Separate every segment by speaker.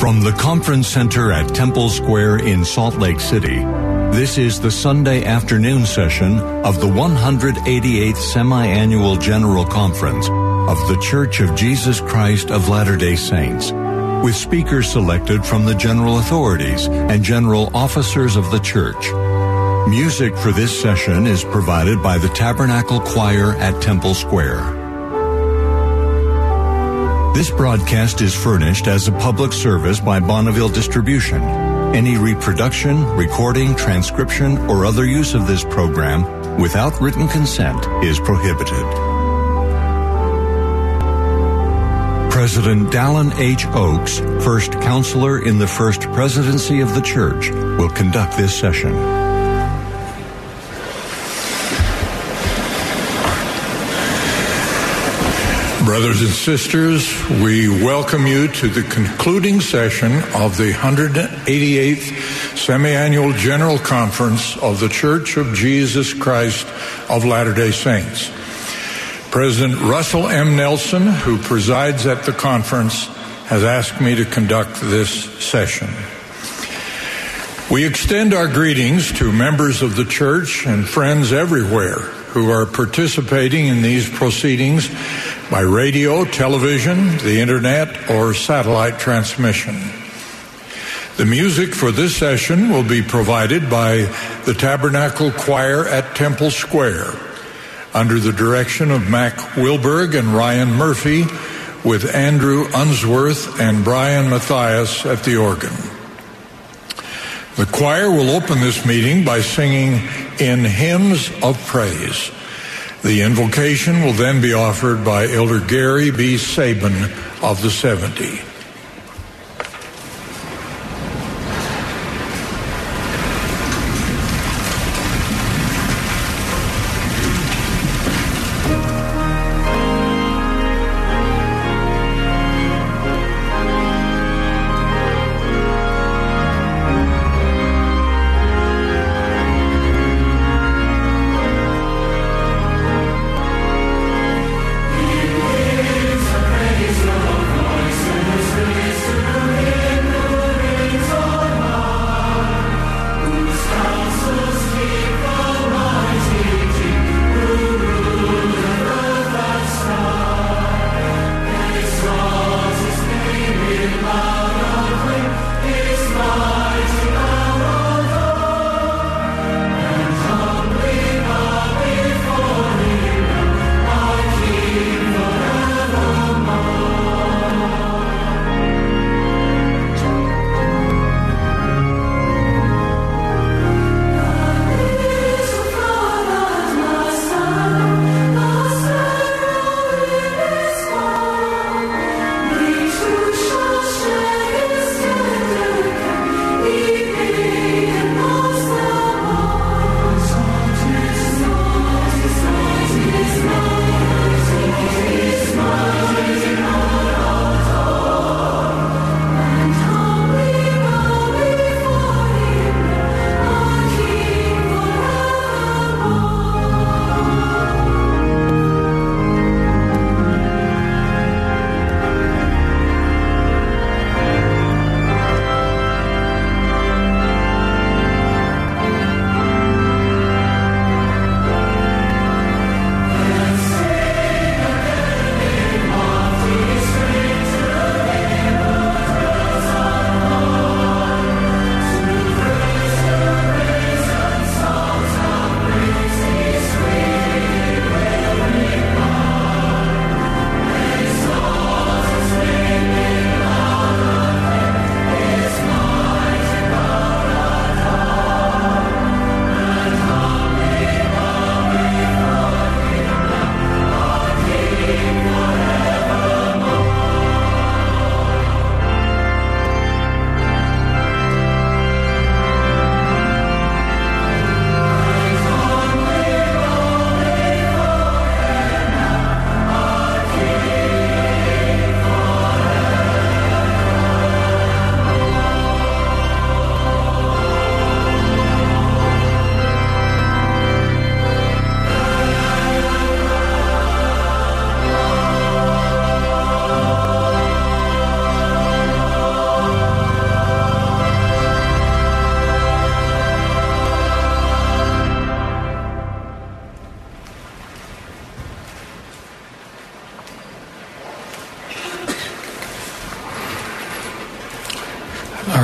Speaker 1: From the Conference Center at Temple Square in Salt Lake City, this is the Sunday afternoon session of the 188th Semi-Annual General Conference of The Church of Jesus Christ of Latter-day Saints, with speakers selected from the general authorities and general officers of the church. Music for this session is provided by the Tabernacle Choir at Temple Square. This broadcast is furnished as a public service by Bonneville Distribution. Any reproduction, recording, transcription, or other use of this program without written consent is prohibited. President Dallin H. Oaks, first counselor in the first presidency of the church, will conduct this session.
Speaker 2: Brothers and sisters, we welcome you to the concluding session of the 188th Semi-Annual General Conference of the Church of Jesus Christ of Latter-day Saints. President Russell M. Nelson, who presides at the conference, has asked me to conduct this session. We extend our greetings to members of the church and friends everywhere who are participating in these proceedings by radio, television, the internet, or satellite transmission. The music for this session will be provided by the Tabernacle Choir at Temple Square under the direction of Mack Wilberg and Ryan Murphy with Andrew Unsworth and Brian Mathias at the organ. The choir will open this meeting by singing in hymns of praise. The invocation will then be offered by Elder Gary B. Sabin of the 70.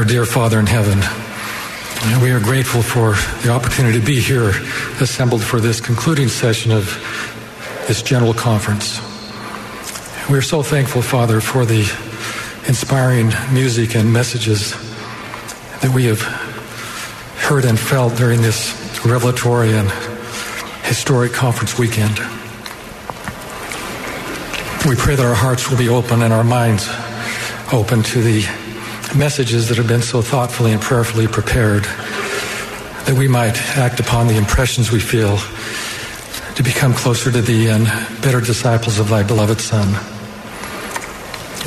Speaker 3: Dear Father in heaven, we are grateful for the opportunity to be here assembled for this concluding session of this general conference. We are so thankful, Father, for the inspiring music and messages that we have heard and felt during this revelatory and historic conference weekend. We pray that our hearts will be open and our minds open to the messages that have been so thoughtfully and prayerfully prepared that we might act upon the impressions we feel to become closer to thee and better disciples of thy beloved Son.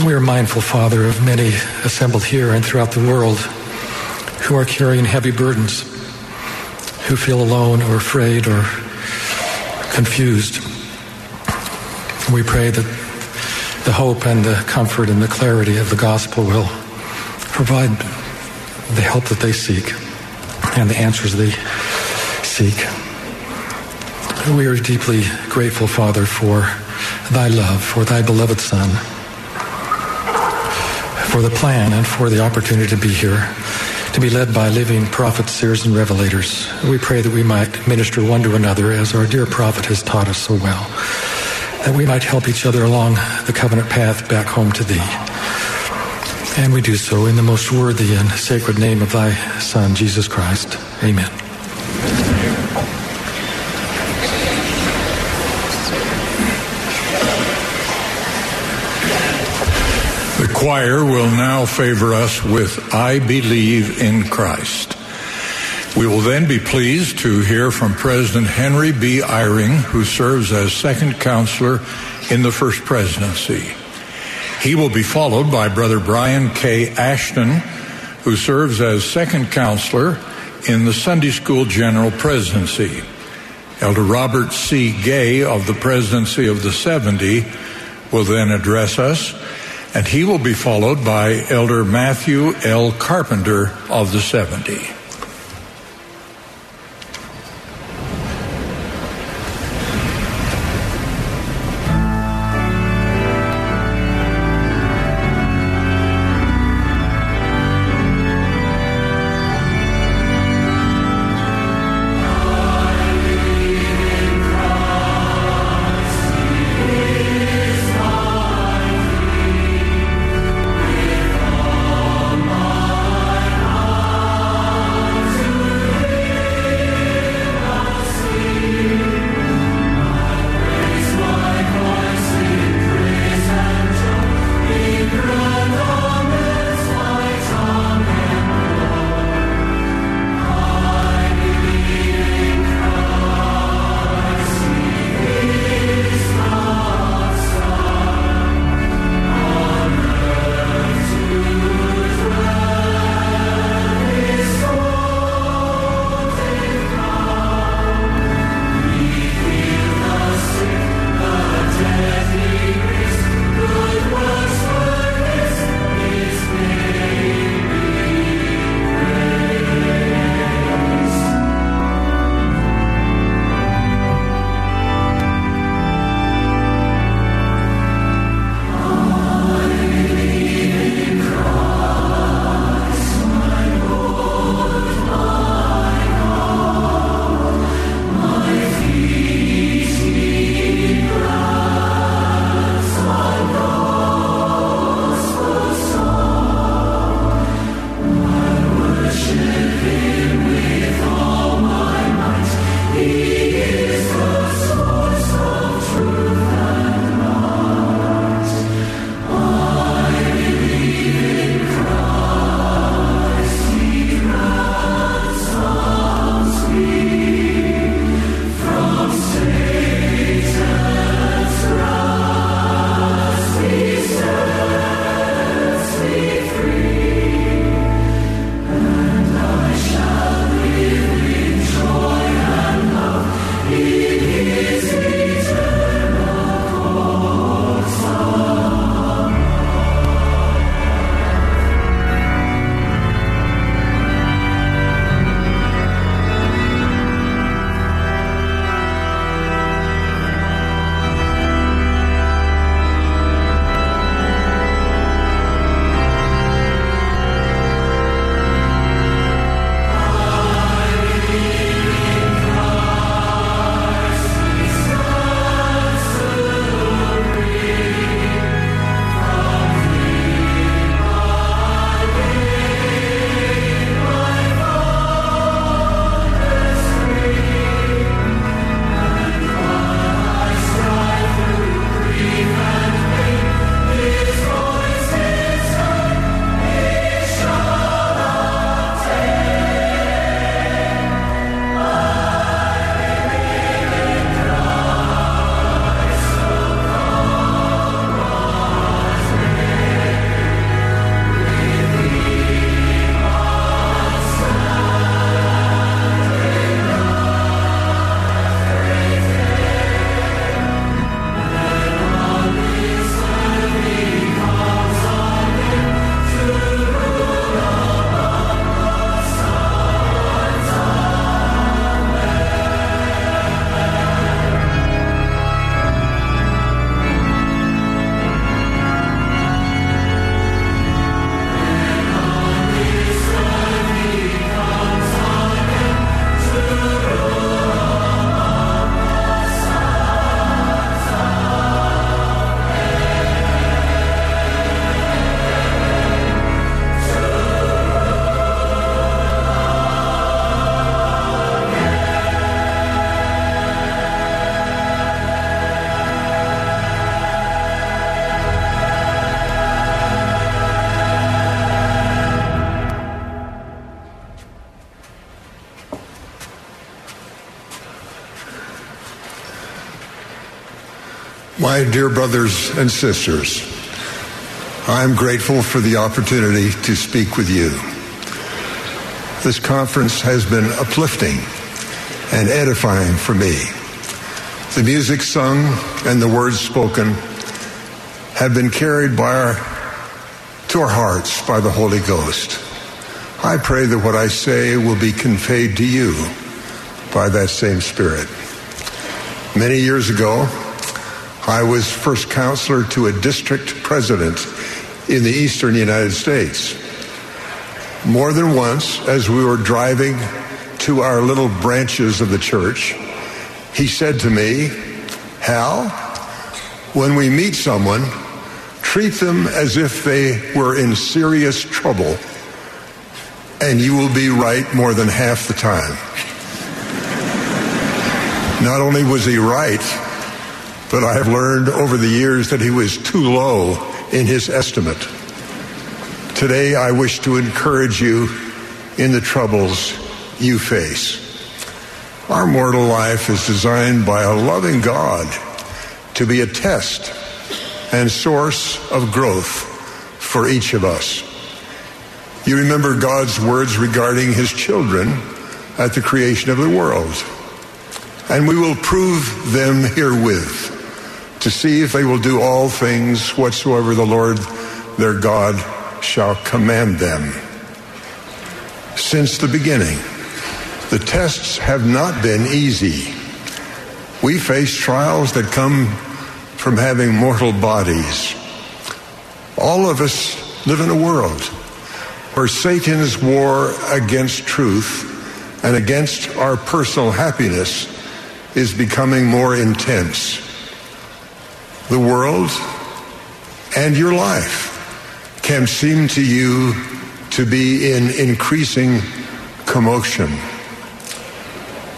Speaker 3: We are mindful, Father, of many assembled here and throughout the world who are carrying heavy burdens, who feel alone or afraid or confused. We pray that the hope and the comfort and the clarity of the gospel will provide the help that they seek and the answers they seek. We are deeply grateful, Father, for thy love, for thy beloved Son, for the plan and for the opportunity to be here, to be led by living prophets, seers, and revelators. We pray that we might minister one to another as our dear prophet has taught us so well, that we might help each other along the covenant path back home to thee. And we do so in the most worthy and sacred name of thy Son, Jesus Christ. Amen.
Speaker 2: The choir will now favor us with I Believe in Christ. We will then be pleased to hear from President Henry B. Eyring, who serves as second counselor in the First Presidency. He will be followed by Brother Brian K. Ashton, who serves as second counselor in the Sunday School General Presidency. Elder Robert C. Gay of the Presidency of the 70 will then address us, and he will be followed by Elder Matthew L. Carpenter of the 70.
Speaker 4: My dear brothers and sisters, I'm grateful for the opportunity to speak with you. This conference has been uplifting and edifying for me. The music sung and the words spoken have been carried by our, to our hearts by the Holy Ghost. I pray that what I say will be conveyed to you by that same Spirit. Many years ago, I was first counselor to a district president in the eastern United States. More than once, as we were driving to our little branches of the church, he said to me, Hal, when we meet someone, treat them as if they were in serious trouble, and you will be right more than half the time. Not only was he right, but I have learned over the years that he was too low in his estimate. Today, I wish to encourage you in the troubles you face. Our mortal life is designed by a loving God to be a test and source of growth for each of us. You remember God's words regarding his children at the creation of the world. And we will prove them herewith to see if they will do all things whatsoever the Lord their God shall command them. Since the beginning, the tests have not been easy. We face trials that come from having mortal bodies. All of us live in a world where Satan's war against truth and against our personal happiness is becoming more intense. The world and your life can seem to you to be in increasing commotion.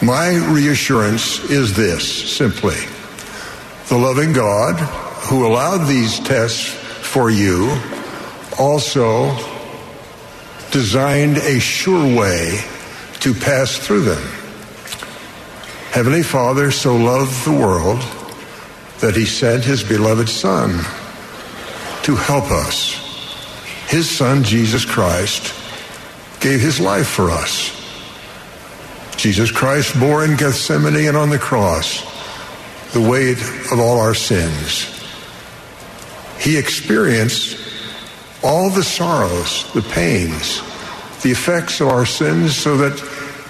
Speaker 4: My reassurance is this simply the loving God who allowed these tests for you also designed a sure way to pass through them. Heavenly Father so loved the world that he sent his beloved Son to help us. His Son, Jesus Christ, gave his life for us. Jesus Christ bore in Gethsemane and on the cross the weight of all our sins. He experienced all the sorrows, the pains, the effects of our sins so that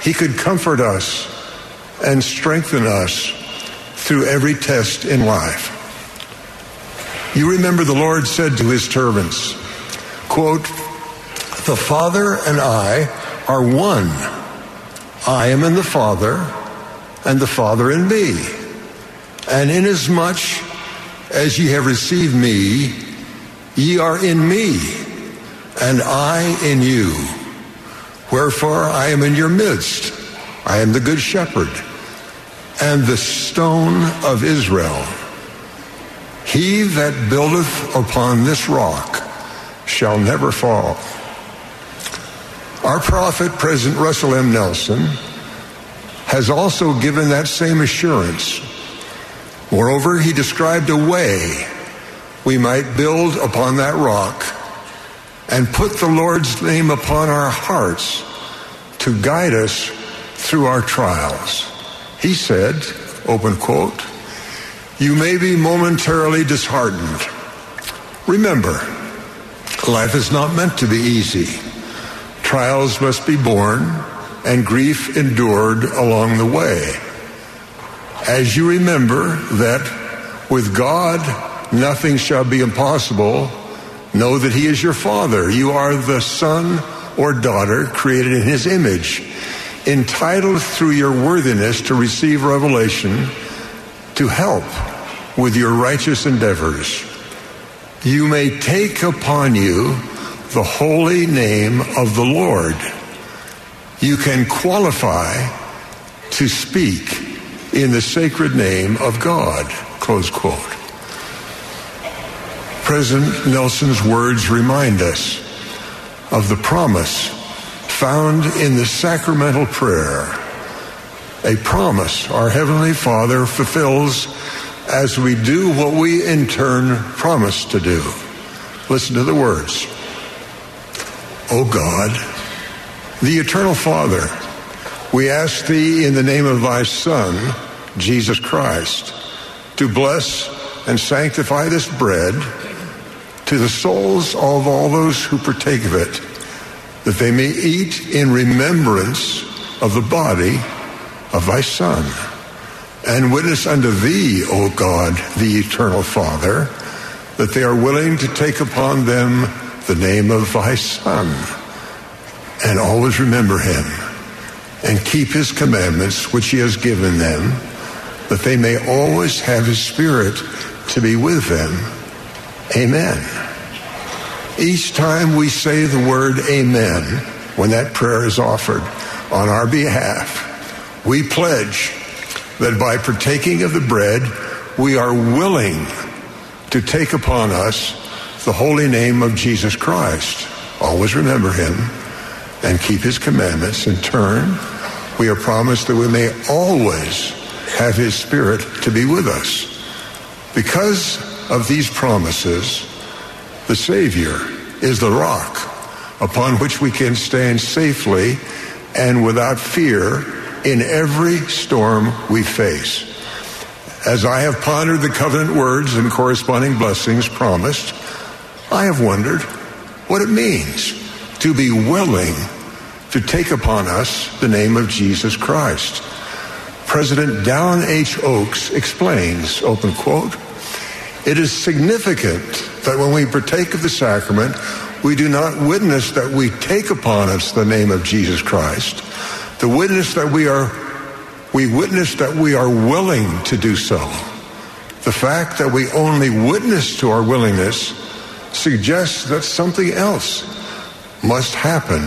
Speaker 4: he could comfort us and strengthen us through every test in life. You remember the Lord said to his servants, quote, the Father and I are one. I am in the Father, and the Father in me. And inasmuch as ye have received me, ye are in me, and I in you. Wherefore I am in your midst. I am the good shepherd and the stone of Israel. He that buildeth upon this rock shall never fall. Our prophet, President Russell M. Nelson, has also given that same assurance. Moreover, he described a way we might build upon that rock and put the Lord's name upon our hearts to guide us through our trials. He said, open quote, you may be momentarily disheartened. Remember, life is not meant to be easy. Trials must be borne and grief endured along the way. As you remember that with God nothing shall be impossible, know that He is your Father. You are the son or daughter created in His image entitled through your worthiness to receive revelation to help with your righteous endeavors. You may take upon you the holy name of the Lord. You can qualify to speak in the sacred name of God. Close quote. President Nelson's words remind us of the promise found in the sacramental prayer, a promise our Heavenly Father fulfills as we do what we in turn promise to do. Listen to the words. O God, the eternal Father, we ask thee in the name of thy Son, Jesus Christ, to bless and sanctify this bread to the souls of all those who partake of it, that they may eat in remembrance of the body of thy Son, and witness unto thee, O God, the eternal Father, that they are willing to take upon them the name of thy Son, and always remember him, and keep his commandments which he has given them, that they may always have his Spirit to be with them. Amen. Each time we say the word amen, when that prayer is offered on our behalf, we pledge that by partaking of the bread, we are willing to take upon us the holy name of Jesus Christ. Always remember him and keep his commandments. In turn, we are promised that we may always have his spirit to be with us. Because of these promises, the Savior is the rock upon which we can stand safely and without fear in every storm we face. As I have pondered the covenant words and corresponding blessings promised, I have wondered what it means to be willing to take upon us the name of Jesus Christ. President Dallin H. Oaks explains, open quote, it is significant that when we partake of the sacrament, we do not witness that we take upon us the name of Jesus Christ. The witness that we are, we witness that we are willing to do so. The fact that we only witness to our willingness suggests that something else must happen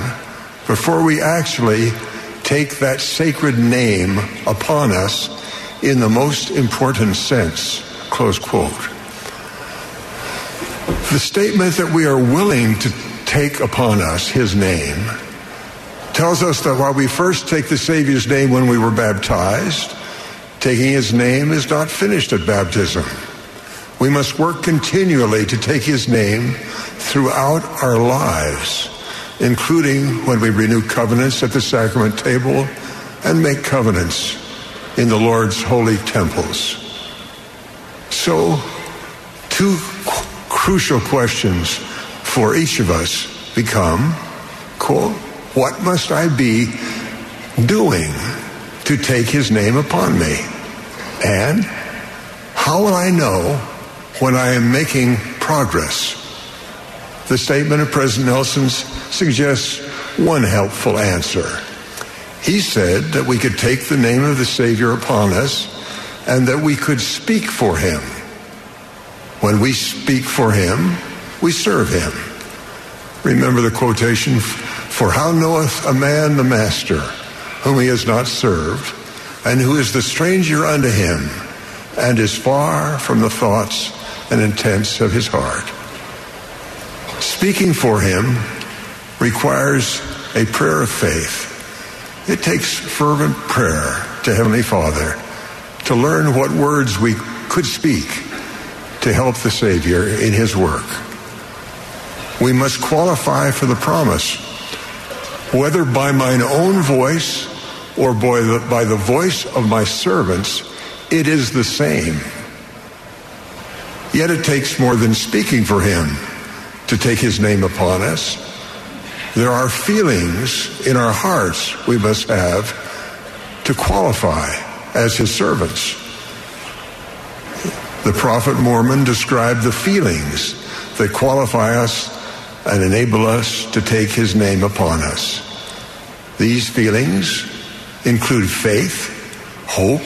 Speaker 4: before we actually take that sacred name upon us in the most important sense. Close quote. The statement that we are willing to take upon us his name tells us that while we first take the Savior's name when we were baptized, taking his name is not finished at baptism. We must work continually to take his name throughout our lives, including when we renew covenants at the sacrament table and make covenants in the Lord's holy temples. So, two crucial questions for each of us become, quote, what must I be doing to take his name upon me? And how will I know when I am making progress? The statement of President Nelson suggests one helpful answer. He said that we could take the name of the Savior upon us and that we could speak for him. When we speak for him, we serve him. Remember the quotation, for how knoweth a man the master whom he has not served, and who is the stranger unto him, and is far from the thoughts and intents of his heart? Speaking for him requires a prayer of faith. It takes fervent prayer to Heavenly Father to learn what words we could speak to help the Savior in his work. We must qualify for the promise, whether by mine own voice or by the, by the voice of my servants, it is the same. Yet it takes more than speaking for him to take his name upon us. There are feelings in our hearts we must have to qualify as his servants. The prophet Mormon described the feelings that qualify us and enable us to take his name upon us. These feelings include faith, hope,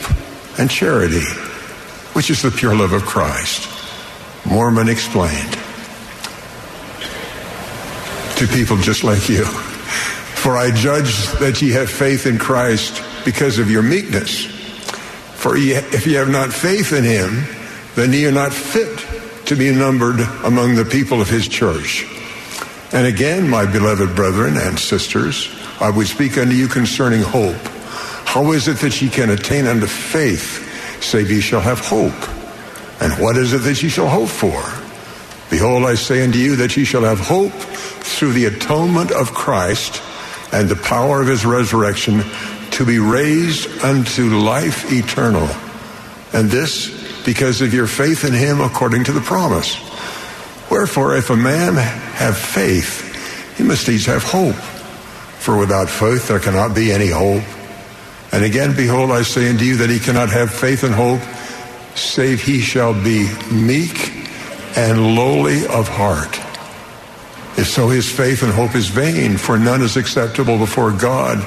Speaker 4: and charity, which is the pure love of Christ. Mormon explained to people just like you. For I judge that ye have faith in Christ because of your meekness. For if ye have not faith in him, then ye are not fit to be numbered among the people of his church. And again, my beloved brethren and sisters, I would speak unto you concerning hope. How is it that ye can attain unto faith, save ye shall have hope? And what is it that ye shall hope for? Behold, I say unto you that ye shall have hope through the atonement of Christ and the power of his resurrection to be raised unto life eternal. And this because of your faith in him according to the promise. Wherefore, if a man have faith, he must needs have hope. For without faith there cannot be any hope. And again, behold, I say unto you that he cannot have faith and hope, save he shall be meek and lowly of heart. If so, his faith and hope is vain, for none is acceptable before God,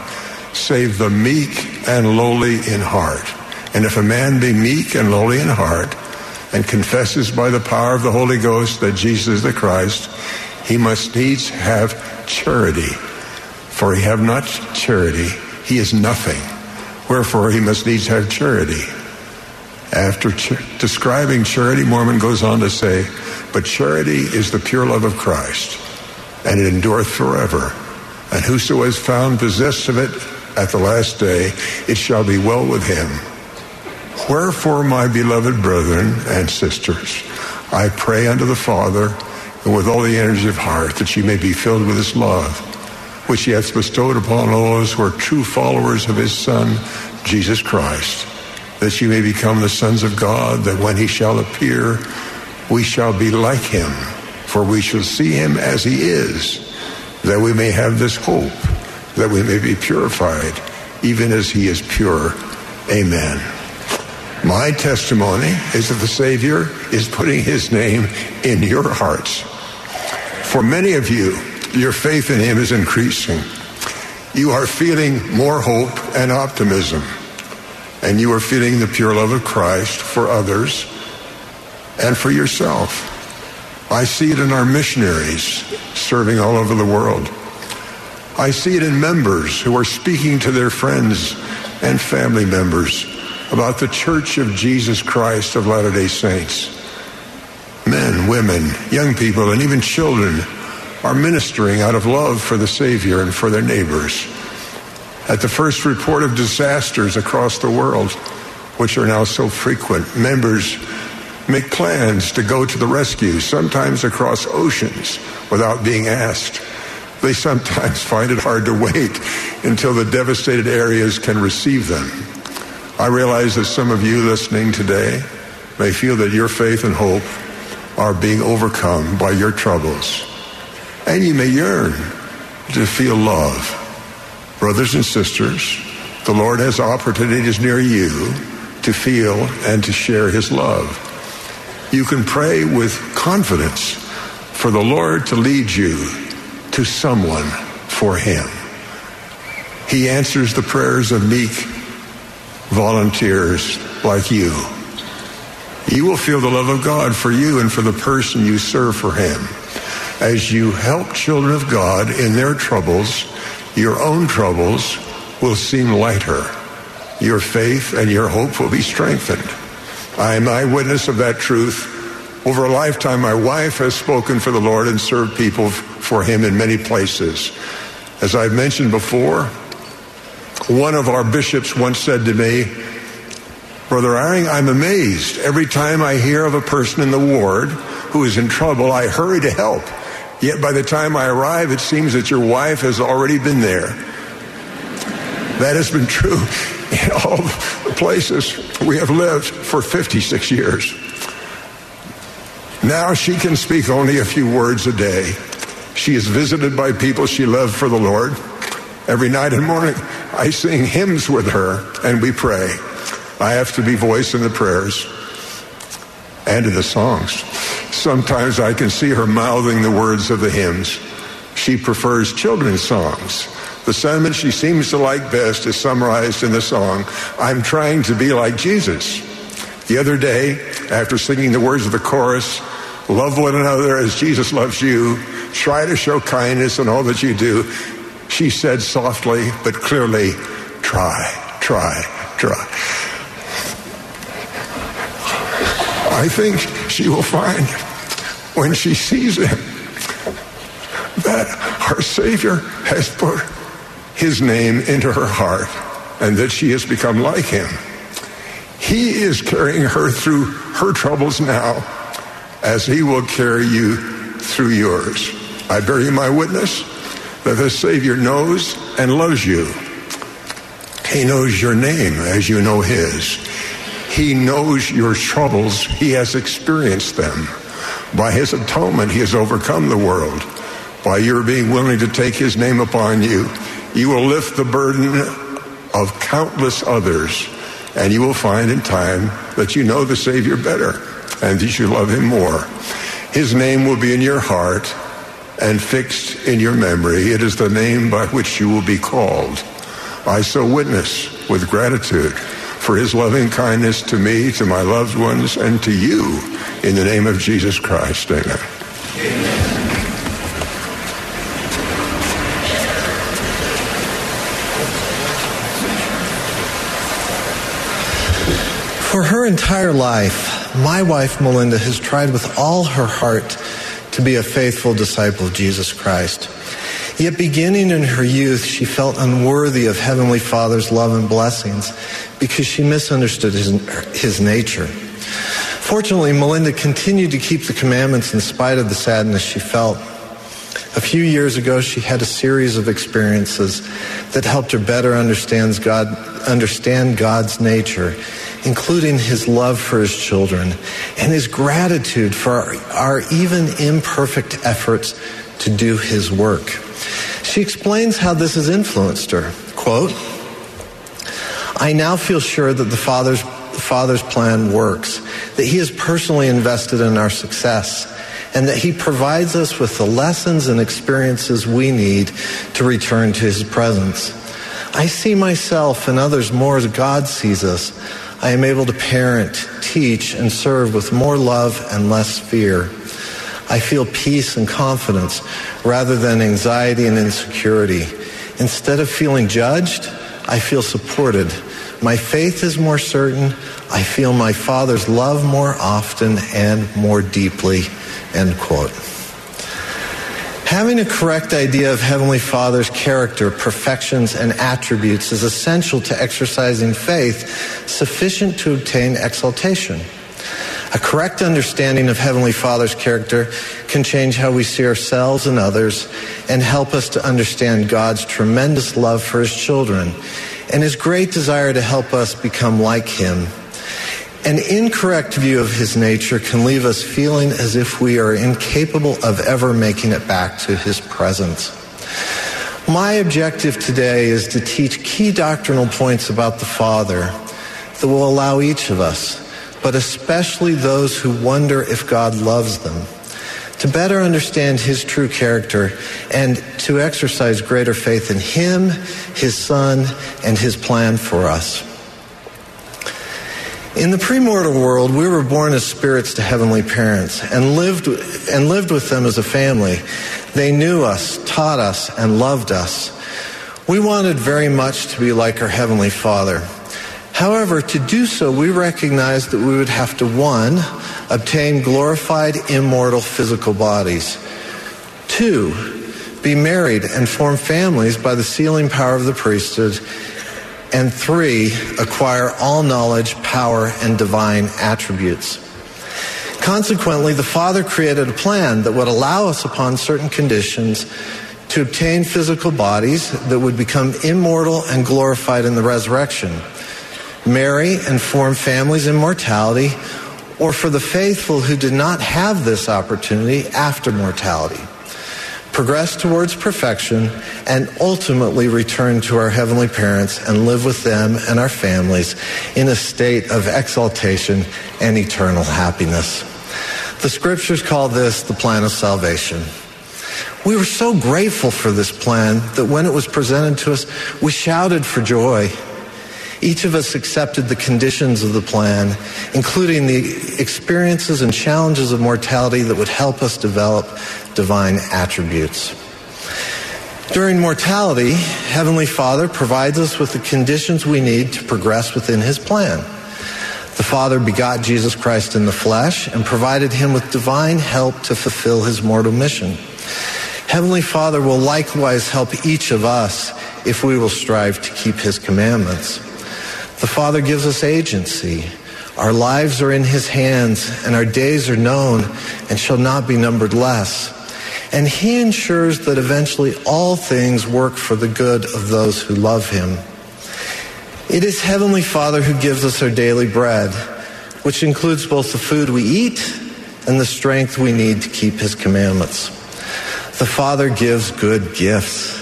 Speaker 4: save the meek and lowly in heart. And if a man be meek and lowly in heart, and confesses by the power of the Holy Ghost that Jesus is the Christ, he must needs have charity. For he have not charity, he is nothing. Wherefore he must needs have charity. After ch- describing charity, Mormon goes on to say, But charity is the pure love of Christ, and it endureth forever. And whoso is found possessed of it at the last day, it shall be well with him. Wherefore, my beloved brethren and sisters, I pray unto the Father, and with all the energy of heart, that ye may be filled with his love, which he hath bestowed upon all those who are true followers of his Son, Jesus Christ, that ye may become the sons of God, that when he shall appear, we shall be like him, for we shall see him as he is, that we may have this hope, that we may be purified, even as he is pure. Amen. My testimony is that the Savior is putting his name in your hearts. For many of you, your faith in him is increasing. You are feeling more hope and optimism, and you are feeling the pure love of Christ for others and for yourself. I see it in our missionaries serving all over the world. I see it in members who are speaking to their friends and family members about the Church of Jesus Christ of Latter day Saints. Men, women, young people, and even children are ministering out of love for the Savior and for their neighbors. At the first report of disasters across the world, which are now so frequent, members make plans to go to the rescue, sometimes across oceans without being asked. They sometimes find it hard to wait until the devastated areas can receive them. I realize that some of you listening today may feel that your faith and hope are being overcome by your troubles. And you may yearn to feel love. Brothers and sisters, the Lord has opportunities near you to feel and to share his love. You can pray with confidence for the Lord to lead you to someone for him. He answers the prayers of meek volunteers like you. You will feel the love of God for you and for the person you serve for him. As you help children of God in their troubles, your own troubles will seem lighter. Your faith and your hope will be strengthened. I am eyewitness of that truth. Over a lifetime, my wife has spoken for the Lord and served people for him in many places. As I've mentioned before, one of our bishops once said to me, Brother Eyring, I'm amazed. Every time I hear of a person in the ward who is in trouble, I hurry to help. Yet by the time I arrive, it seems that your wife has already been there. That has been true in all the places we have lived for 56 years. Now she can speak only a few words a day. She is visited by people she loved for the Lord. Every night and morning, I sing hymns with her and we pray. I have to be voice in the prayers and in the songs. Sometimes I can see her mouthing the words of the hymns. She prefers children's songs. The sentiment she seems to like best is summarized in the song, I'm trying to be like Jesus. The other day, after singing the words of the chorus, love one another as Jesus loves you, try to show kindness in all that you do, she said softly but clearly, try, try, try. I think she will find when she sees him that our Savior has put his name into her heart and that she has become like him. He is carrying her through her troubles now as he will carry you through yours. I bear you my witness that the Savior knows and loves you. He knows your name as you know his. He knows your troubles. He has experienced them. By his atonement, he has overcome the world. By your being willing to take his name upon you, you will lift the burden of countless others, and you will find in time that you know the Savior better and that you love him more. His name will be in your heart and fixed in your memory. It is the name by which you will be called. I so witness with gratitude for his loving kindness to me, to my loved ones, and to you in the name of Jesus Christ. Amen. Amen.
Speaker 5: For her entire life, my wife Melinda has tried with all her heart to be a faithful disciple of Jesus Christ. Yet beginning in her youth, she felt unworthy of Heavenly Father's love and blessings because she misunderstood his, his nature. Fortunately, Melinda continued to keep the commandments in spite of the sadness she felt. A few years ago, she had a series of experiences that helped her better understand, God, understand God's nature including his love for his children and his gratitude for our, our even imperfect efforts to do his work. She explains how this has influenced her. Quote, I now feel sure that the Father's, the Father's plan works, that He is personally invested in our success, and that He provides us with the lessons and experiences we need to return to His presence. I see myself and others more as God sees us, I am able to parent, teach, and serve with more love and less fear. I feel peace and confidence rather than anxiety and insecurity. Instead of feeling judged, I feel supported. My faith is more certain. I feel my Father's love more often and more deeply. End quote. Having a correct idea of Heavenly Father's character, perfections, and attributes is essential to exercising faith sufficient to obtain exaltation. A correct understanding of Heavenly Father's character can change how we see ourselves and others and help us to understand God's tremendous love for His children and His great desire to help us become like Him an incorrect view of his nature can leave us feeling as if we are incapable of ever making it back to his presence. My objective today is to teach key doctrinal points about the Father that will allow each of us, but especially those who wonder if God loves them, to better understand his true character and to exercise greater faith in him, his son, and his plan for us. In the premortal world, we were born as spirits to heavenly parents and lived, and lived with them as a family. They knew us, taught us, and loved us. We wanted very much to be like our Heavenly Father. However, to do so, we recognized that we would have to, one, obtain glorified, immortal physical bodies. Two, be married and form families by the sealing power of the priesthood and three, acquire all knowledge, power, and divine attributes. Consequently, the Father created a plan that would allow us, upon certain conditions, to obtain physical bodies that would become immortal and glorified in the resurrection, marry and form families in mortality, or for the faithful who did not have this opportunity after mortality progress towards perfection, and ultimately return to our heavenly parents and live with them and our families in a state of exaltation and eternal happiness. The scriptures call this the plan of salvation. We were so grateful for this plan that when it was presented to us, we shouted for joy. Each of us accepted the conditions of the plan, including the experiences and challenges of mortality that would help us develop divine attributes. During mortality, Heavenly Father provides us with the conditions we need to progress within His plan. The Father begot Jesus Christ in the flesh and provided him with divine help to fulfill his mortal mission. Heavenly Father will likewise help each of us if we will strive to keep his commandments. The Father gives us agency. Our lives are in his hands, and our days are known and shall not be numbered less. And he ensures that eventually all things work for the good of those who love him. It is Heavenly Father who gives us our daily bread, which includes both the food we eat and the strength we need to keep his commandments. The Father gives good gifts.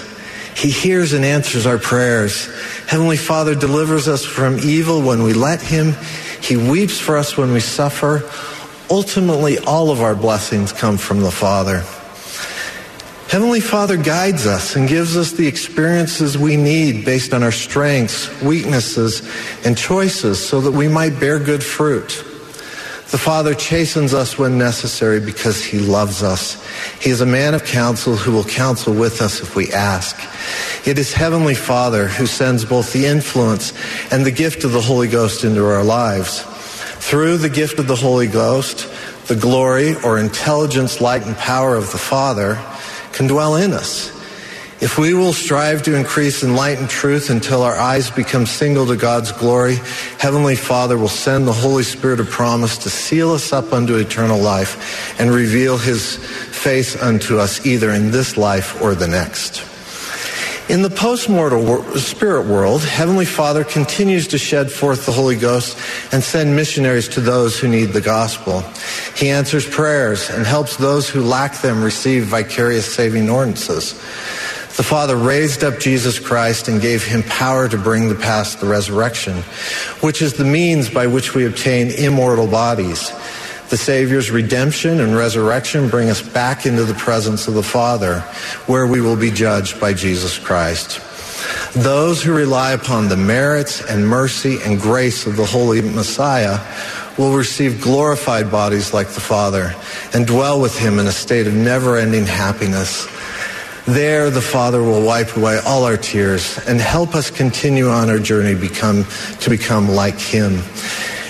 Speaker 5: He hears and answers our prayers. Heavenly Father delivers us from evil when we let him. He weeps for us when we suffer. Ultimately, all of our blessings come from the Father. Heavenly Father guides us and gives us the experiences we need based on our strengths, weaknesses, and choices so that we might bear good fruit. The Father chastens us when necessary because he loves us. He is a man of counsel who will counsel with us if we ask. It is Heavenly Father who sends both the influence and the gift of the Holy Ghost into our lives. Through the gift of the Holy Ghost, the glory or intelligence, light, and power of the Father can dwell in us. If we will strive to increase in light and truth until our eyes become single to God's glory, Heavenly Father will send the Holy Spirit of promise to seal us up unto eternal life and reveal his face unto us either in this life or the next. In the postmortal spirit world, Heavenly Father continues to shed forth the Holy Ghost and send missionaries to those who need the gospel. He answers prayers and helps those who lack them receive vicarious saving ordinances. The Father raised up Jesus Christ and gave him power to bring to pass the resurrection, which is the means by which we obtain immortal bodies. The Savior's redemption and resurrection bring us back into the presence of the Father, where we will be judged by Jesus Christ. Those who rely upon the merits and mercy and grace of the Holy Messiah will receive glorified bodies like the Father and dwell with him in a state of never-ending happiness. There, the Father will wipe away all our tears and help us continue on our journey become, to become like him.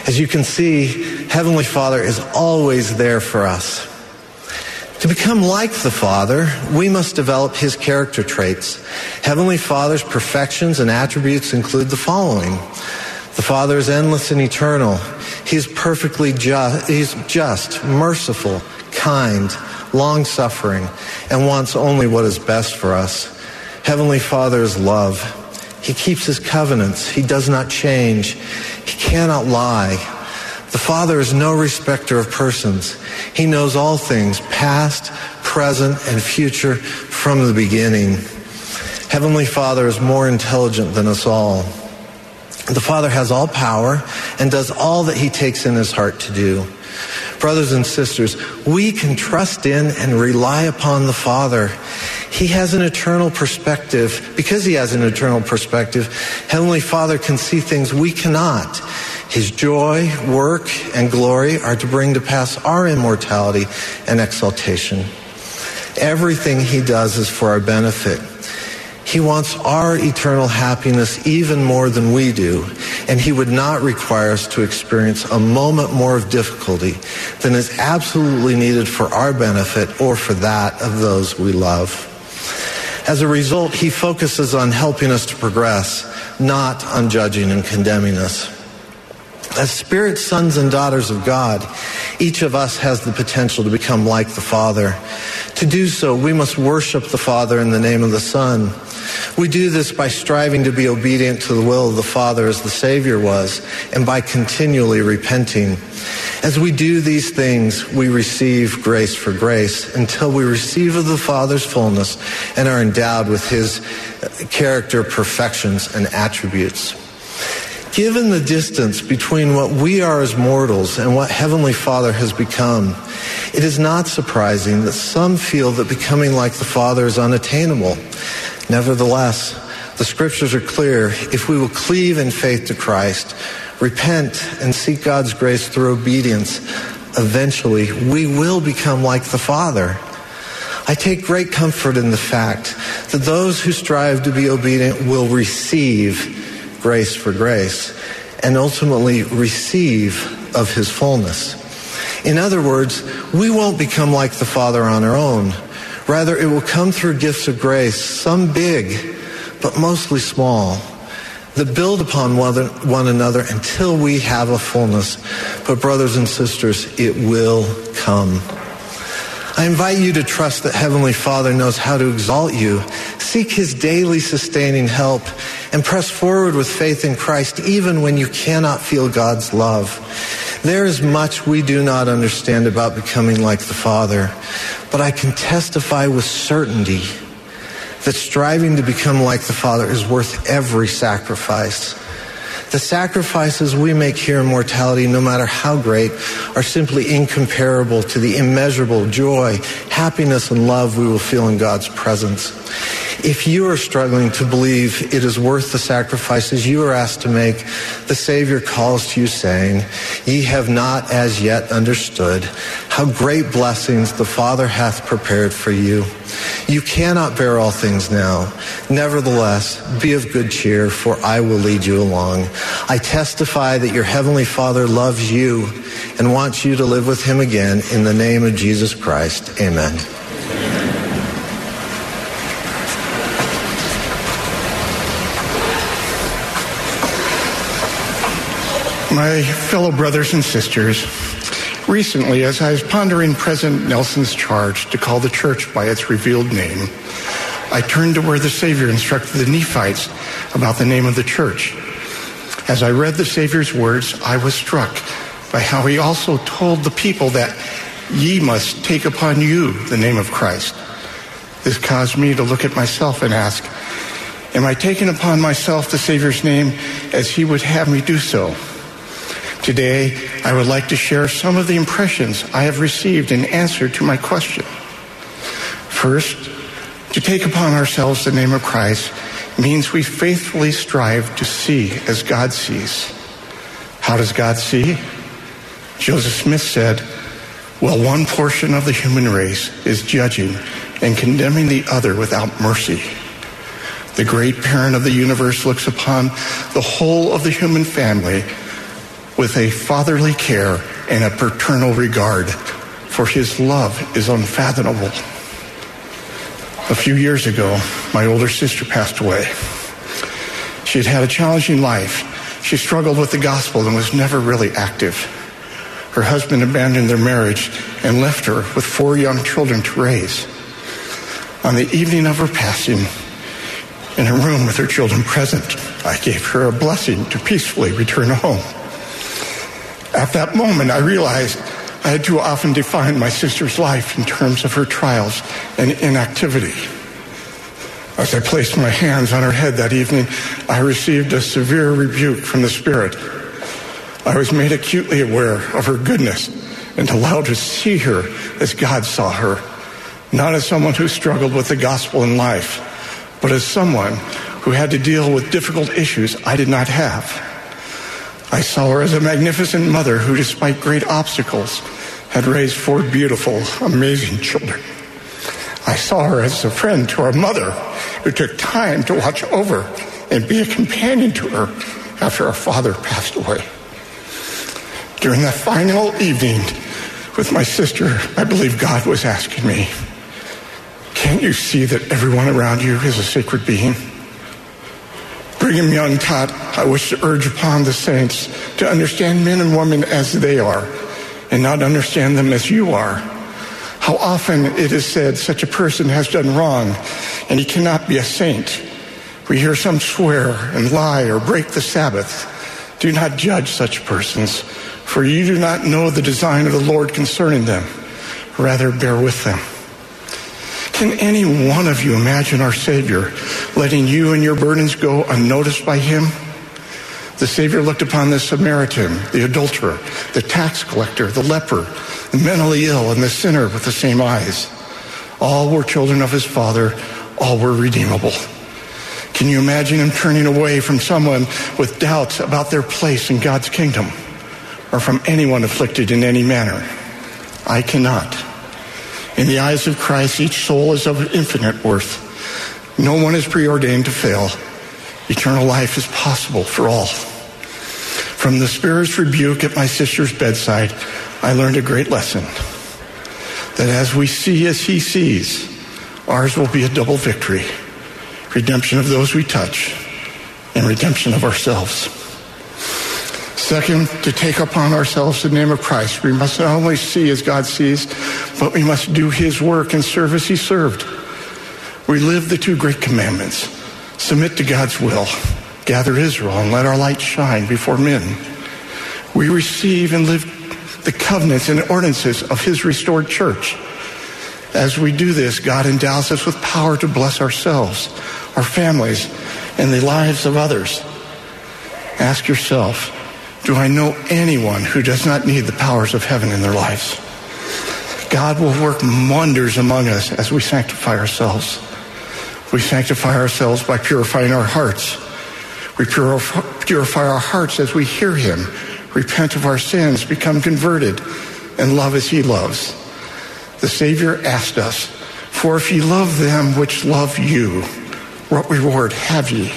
Speaker 5: As you can see, Heavenly Father is always there for us. To become like the Father, we must develop His character traits. Heavenly Father's perfections and attributes include the following. The Father is endless and eternal. He is perfectly just, he's just, merciful, kind, long-suffering, and wants only what is best for us. Heavenly Father is love. He keeps his covenants. He does not change. He cannot lie. The Father is no respecter of persons. He knows all things, past, present, and future from the beginning. Heavenly Father is more intelligent than us all. The Father has all power and does all that he takes in his heart to do. Brothers and sisters, we can trust in and rely upon the Father. He has an eternal perspective. Because he has an eternal perspective, Heavenly Father can see things we cannot. His joy, work, and glory are to bring to pass our immortality and exaltation. Everything he does is for our benefit. He wants our eternal happiness even more than we do, and he would not require us to experience a moment more of difficulty than is absolutely needed for our benefit or for that of those we love. As a result, he focuses on helping us to progress, not on judging and condemning us. As spirit sons and daughters of God, each of us has the potential to become like the Father. To do so, we must worship the Father in the name of the Son. We do this by striving to be obedient to the will of the Father as the Savior was, and by continually repenting. As we do these things, we receive grace for grace until we receive of the Father's fullness and are endowed with His character, perfections, and attributes. Given the distance between what we are as mortals and what Heavenly Father has become, it is not surprising that some feel that becoming like the Father is unattainable. Nevertheless, the scriptures are clear. If we will cleave in faith to Christ, repent, and seek God's grace through obedience, eventually we will become like the Father. I take great comfort in the fact that those who strive to be obedient will receive grace for grace and ultimately receive of his fullness. In other words, we won't become like the Father on our own. Rather, it will come through gifts of grace, some big, but mostly small. that build upon one another until we have a fullness. But, brothers and sisters, it will come. I invite you to trust that Heavenly Father knows how to exalt you. Seek His daily sustaining help and press forward with faith in Christ even when you cannot feel God's love. There is much we do not understand about becoming like the Father, but I can testify with certainty that striving to become like the Father is worth every sacrifice. The sacrifices we make here in mortality, no matter how great, are simply incomparable to the immeasurable joy, happiness, and love we will feel in God's presence. If you are struggling to believe it is worth the sacrifices you are asked to make, the Savior calls to you saying, Ye have not as yet understood how great blessings the Father hath prepared for you. You cannot bear all things now. Nevertheless, be of good cheer, for I will lead you along. I testify that your Heavenly Father loves you and wants you to live with Him again in the name of Jesus Christ. Amen.
Speaker 6: My fellow brothers and sisters, recently, as I was pondering President Nelson's charge to call the church by its revealed name, I turned to where the Savior instructed the Nephites about the name of the church. As I read the Savior's words, I was struck by how he also told the people that ye must take upon you the name of Christ. This caused me to look at myself and ask, Am I taking upon myself the Savior's name as he would have me do so? Today, I would like to share some of the impressions I have received in answer to my question. First, to take upon ourselves the name of Christ means we faithfully strive to see as God sees. How does God see? Joseph Smith said, Well, one portion of the human race is judging and condemning the other without mercy. The great parent of the universe looks upon the whole of the human family with a fatherly care and a paternal regard, for his love is unfathomable. A few years ago, my older sister passed away. She had had a challenging life. She struggled with the gospel and was never really active. Her husband abandoned their marriage and left her with four young children to raise. On the evening of her passing, in a room with her children present, I gave her a blessing to peacefully return home. At that moment, I realized I had too often defined my sister's life in terms of her trials and inactivity. As I placed my hands on her head that evening, I received a severe rebuke from the Spirit. I was made acutely aware of her goodness and allowed to see her as God saw her, not as someone who struggled with the gospel in life, but as someone who had to deal with difficult issues I did not have. I saw her as a magnificent mother who, despite great obstacles, had raised four beautiful, amazing children. I saw her as a friend to our mother who took time to watch over and be a companion to her after our father passed away. During that final evening with my sister, I believe God was asking me, Can't you see that everyone around you is a sacred being? Brigham Young taught, I wish to urge upon the saints to understand men and women as they are and not understand them as you are. How often it is said such a person has done wrong and he cannot be a saint. We hear some swear and lie or break the Sabbath. Do not judge such persons, for you do not know the design of the Lord concerning them. Rather, bear with them. Can any one of you imagine our Savior letting you and your burdens go unnoticed by Him? The Savior looked upon the Samaritan, the adulterer, the tax collector, the leper, the mentally ill, and the sinner with the same eyes. All were children of His Father, all were redeemable. Can you imagine Him turning away from someone with doubts about their place in God's kingdom or from anyone afflicted in any manner? I cannot. In the eyes of Christ, each soul is of infinite worth. No one is preordained to fail. Eternal life is possible for all. From the Spirit's rebuke at my sister's bedside, I learned a great lesson. That as we see as he sees, ours will be a double victory redemption of those we touch and redemption of ourselves. Second, to take upon ourselves the name of Christ, we must not only see as God sees, but we must do his work and serve as he served. We live the two great commandments submit to God's will, gather Israel, and let our light shine before men. We receive and live the covenants and ordinances of his restored church. As we do this, God endows us with power to bless ourselves, our families, and the lives of others. Ask yourself, do I know anyone who does not need the powers of heaven in their lives? God will work wonders among us as we sanctify ourselves. We sanctify ourselves by purifying our hearts. We purify our hearts as we hear him, repent of our sins, become converted, and love as he loves. The Savior asked us, For if ye love them which love you, what reward have ye?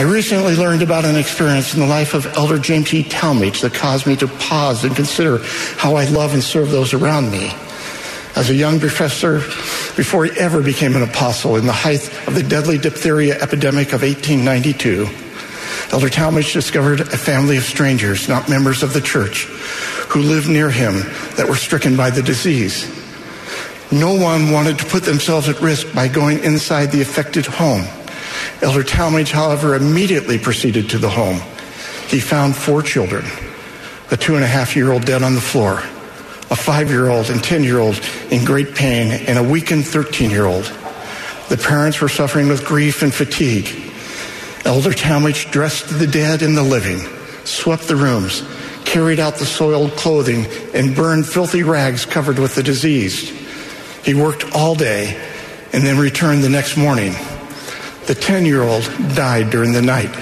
Speaker 6: I recently learned about an experience in the life of Elder James E. Talmage that caused me to pause and consider how I love and serve those around me. As a young professor, before he ever became an apostle, in the height of the deadly diphtheria epidemic of 1892, Elder Talmage discovered a family of strangers, not members of the church, who lived near him that were stricken by the disease. No one wanted to put themselves at risk by going inside the affected home. Elder Talmage, however, immediately proceeded to the home. He found four children, a two and a half year old dead on the floor, a five year old and 10 year old in great pain, and a weakened 13 year old. The parents were suffering with grief and fatigue. Elder Talmage dressed the dead and the living, swept the rooms, carried out the soiled clothing, and burned filthy rags covered with the diseased. He worked all day and then returned the next morning. The 10 year old died during the night.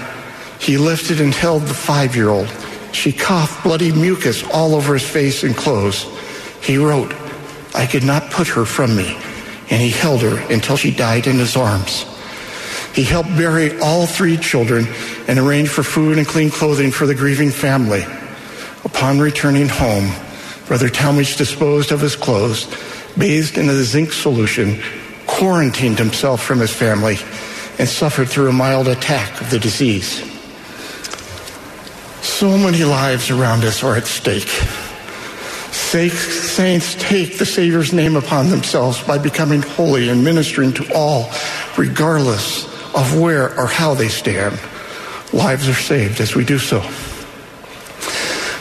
Speaker 6: He lifted and held the five year old. She coughed bloody mucus all over his face and clothes. He wrote, I could not put her from me, and he held her until she died in his arms. He helped bury all three children and arranged for food and clean clothing for the grieving family. Upon returning home, Brother Talmage disposed of his clothes, bathed in a zinc solution, quarantined himself from his family, and suffered through a mild attack of the disease. So many lives around us are at stake. Saints take the Savior's name upon themselves by becoming holy and ministering to all, regardless of where or how they stand. Lives are saved as we do so.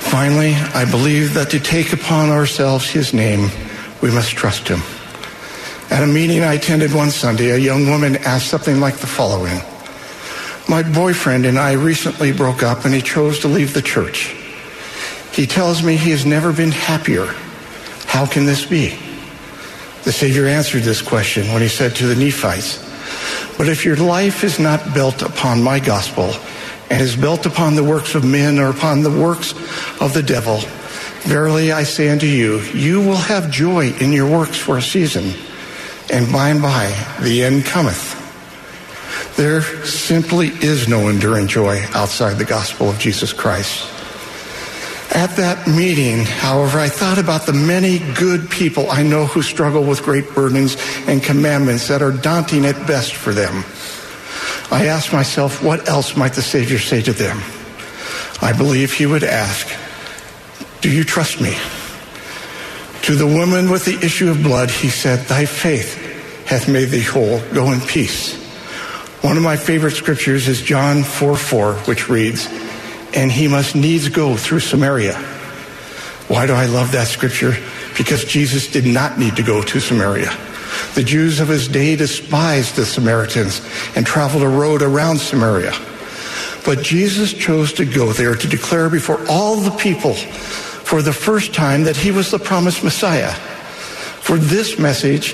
Speaker 6: Finally, I believe that to take upon ourselves his name, we must trust him. At a meeting I attended one Sunday, a young woman asked something like the following My boyfriend and I recently broke up and he chose to leave the church. He tells me he has never been happier. How can this be? The Savior answered this question when he said to the Nephites, But if your life is not built upon my gospel and is built upon the works of men or upon the works of the devil, verily I say unto you, you will have joy in your works for a season, and by and by the end cometh. There simply is no enduring joy outside the gospel of Jesus Christ. At that meeting, however, I thought about the many good people I know who struggle with great burdens and commandments that are daunting at best for them. I asked myself, what else might the Savior say to them? I believe he would ask, Do you trust me? To the woman with the issue of blood, he said, Thy faith hath made thee whole. Go in peace. One of my favorite scriptures is John 4 4, which reads, And he must needs go through Samaria. Why do I love that scripture? Because Jesus did not need to go to Samaria. The Jews of his day despised the Samaritans and traveled a road around Samaria. But Jesus chose to go there to declare before all the people for the first time that he was the promised Messiah. For this message,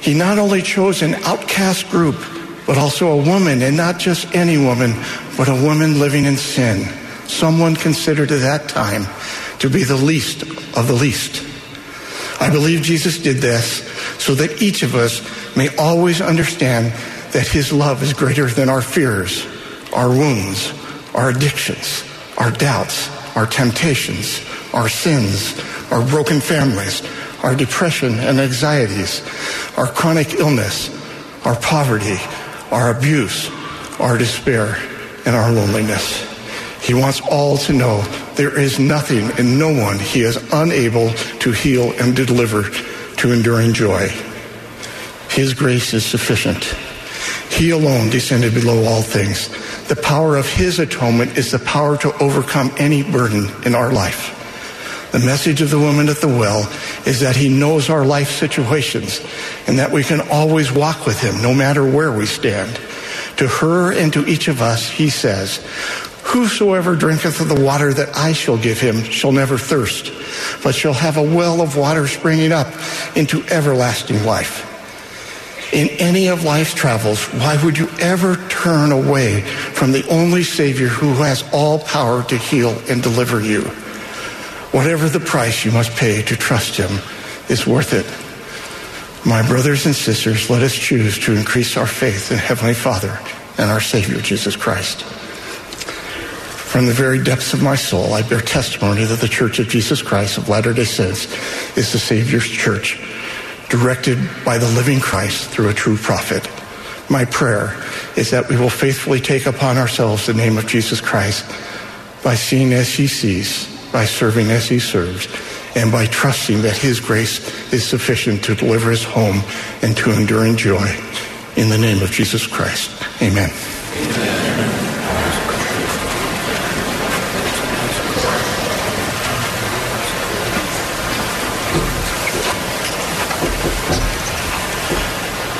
Speaker 6: he not only chose an outcast group, but also a woman, and not just any woman, but a woman living in sin, someone considered at that time to be the least of the least. I believe Jesus did this so that each of us may always understand that his love is greater than our fears, our wounds, our addictions, our doubts, our temptations, our sins, our broken families, our depression and anxieties, our chronic illness, our poverty, our abuse, our despair, and our loneliness. He wants all to know there is nothing and no one he is unable to heal and deliver to enduring joy. His grace is sufficient. He alone descended below all things. The power of his atonement is the power to overcome any burden in our life. The message of the woman at the well is that he knows our life situations and that we can always walk with him no matter where we stand. To her and to each of us, he says, Whosoever drinketh of the water that I shall give him shall never thirst, but shall have a well of water springing up into everlasting life. In any of life's travels, why would you ever turn away from the only Savior who has all power to heal and deliver you? Whatever the price you must pay to trust him is worth it. My brothers and sisters, let us choose to increase our faith in Heavenly Father and our Savior, Jesus Christ. From the very depths of my soul, I bear testimony that the Church of Jesus Christ of Latter day Saints is the Savior's church, directed by the living Christ through a true prophet. My prayer is that we will faithfully take upon ourselves the name of Jesus Christ by seeing as he sees, by serving as he serves, and by trusting that his grace is sufficient to deliver us home and to endure in joy. In the name of Jesus Christ. Amen.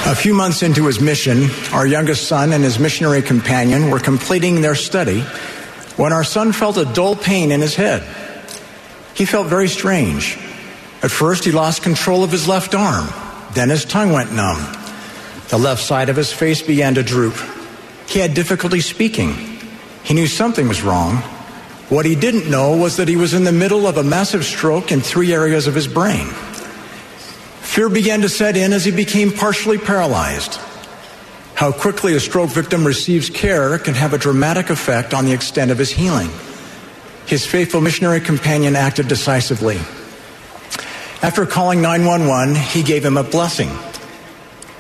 Speaker 7: A few months into his mission, our youngest son and his missionary companion were completing their study when our son felt a dull pain in his head. He felt very strange. At first, he lost control of his left arm. Then his tongue went numb. The left side of his face began to droop. He had difficulty speaking. He knew something was wrong. What he didn't know was that he was in the middle of a massive stroke in three areas of his brain. Fear began to set in as he became partially paralyzed. How quickly a stroke victim receives care can have a dramatic effect on the extent of his healing. His faithful missionary companion acted decisively. After calling 911, he gave him a blessing.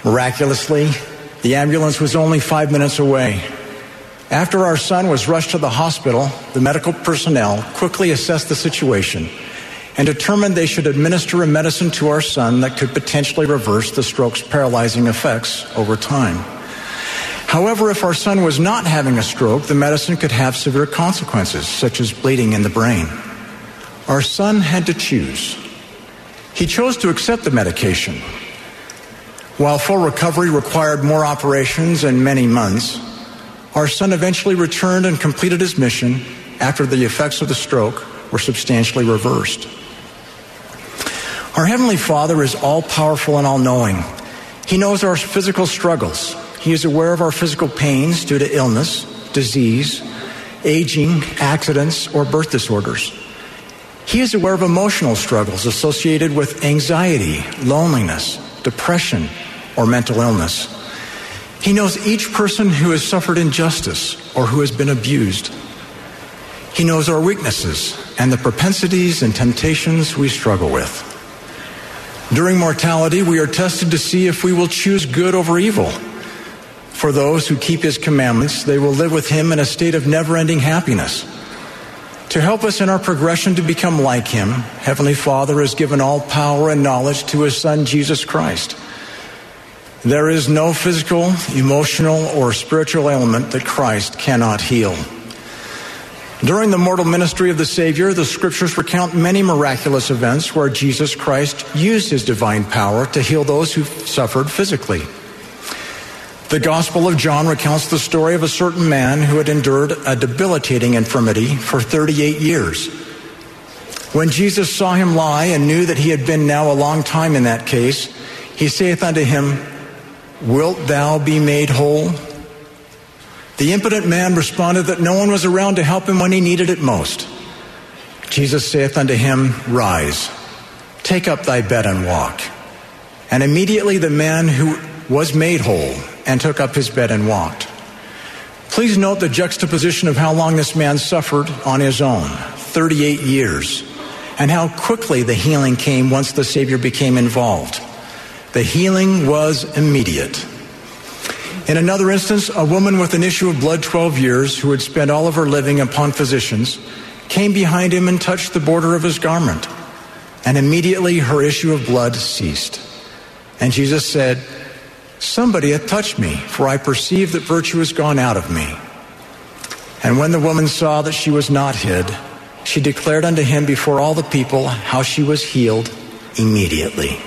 Speaker 7: Miraculously, the ambulance was only five minutes away. After our son was rushed to the hospital, the medical personnel quickly assessed the situation and determined they should administer a medicine to our son that could potentially reverse the stroke's paralyzing effects over time. However, if our son was not having a stroke, the medicine could have severe consequences, such as bleeding in the brain. Our son had to choose. He chose to accept the medication. While full recovery required more operations and many months, our son eventually returned and completed his mission after the effects of the stroke were substantially reversed. Our Heavenly Father is all powerful and all knowing. He knows our physical struggles. He is aware of our physical pains due to illness, disease, aging, accidents, or birth disorders. He is aware of emotional struggles associated with anxiety, loneliness, depression, or mental illness. He knows each person who has suffered injustice or who has been abused. He knows our weaknesses and the propensities and temptations we struggle with. During mortality, we are tested to see if we will choose good over evil. For those who keep his commandments, they will live with him in a state of never ending happiness. To help us in our progression to become like him, Heavenly Father has given all power and knowledge to his Son, Jesus Christ. There is no physical, emotional, or spiritual ailment that Christ cannot heal. During the mortal ministry of the Savior, the scriptures recount many miraculous events where Jesus Christ used his divine power to heal those who suffered physically. The Gospel of John recounts the story of a certain man who had endured a debilitating infirmity for 38 years. When Jesus saw him lie and knew that he had been now a long time in that case, he saith unto him, Wilt thou be made whole? The impotent man responded that no one was around to help him when he needed it most. Jesus saith unto him, Rise, take up thy bed and walk. And immediately the man who was made whole and took up his bed and walked. Please note the juxtaposition of how long this man suffered on his own 38 years and how quickly the healing came once the Savior became involved. The healing was immediate. In another instance, a woman with an issue of blood 12 years who had spent all of her living upon physicians came behind him and touched the border of his garment. And immediately her issue of blood ceased. And Jesus said, Somebody hath touched me, for I perceive that virtue is gone out of me. And when the woman saw that she was not hid, she declared unto him before all the people how she was healed immediately.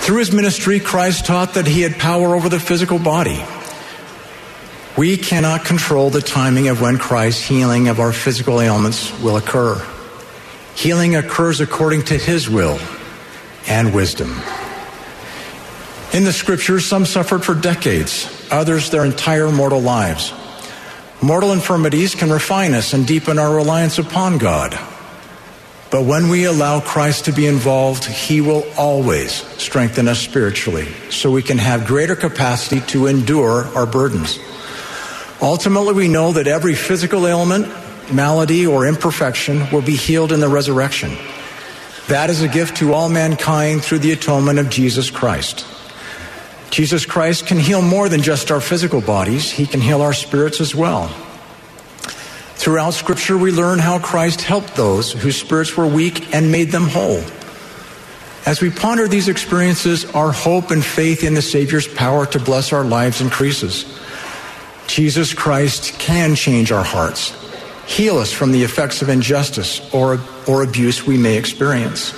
Speaker 7: Through his ministry, Christ taught that he had power over the physical body. We cannot control the timing of when Christ's healing of our physical ailments will occur. Healing occurs according to his will and wisdom. In the scriptures, some suffered for decades, others their entire mortal lives. Mortal infirmities can refine us and deepen our reliance upon God. But when we allow Christ to be involved, He will always strengthen us spiritually so we can have greater capacity to endure our burdens. Ultimately, we know that every physical ailment, malady, or imperfection will be healed in the resurrection. That is a gift to all mankind through the atonement of Jesus Christ. Jesus Christ can heal more than just our physical bodies, He can heal our spirits as well. Throughout Scripture, we learn how Christ helped those whose spirits were weak and made them whole. As we ponder these experiences, our hope and faith in the Savior's power to bless our lives increases. Jesus Christ can change our hearts, heal us from the effects of injustice or, or abuse we may experience,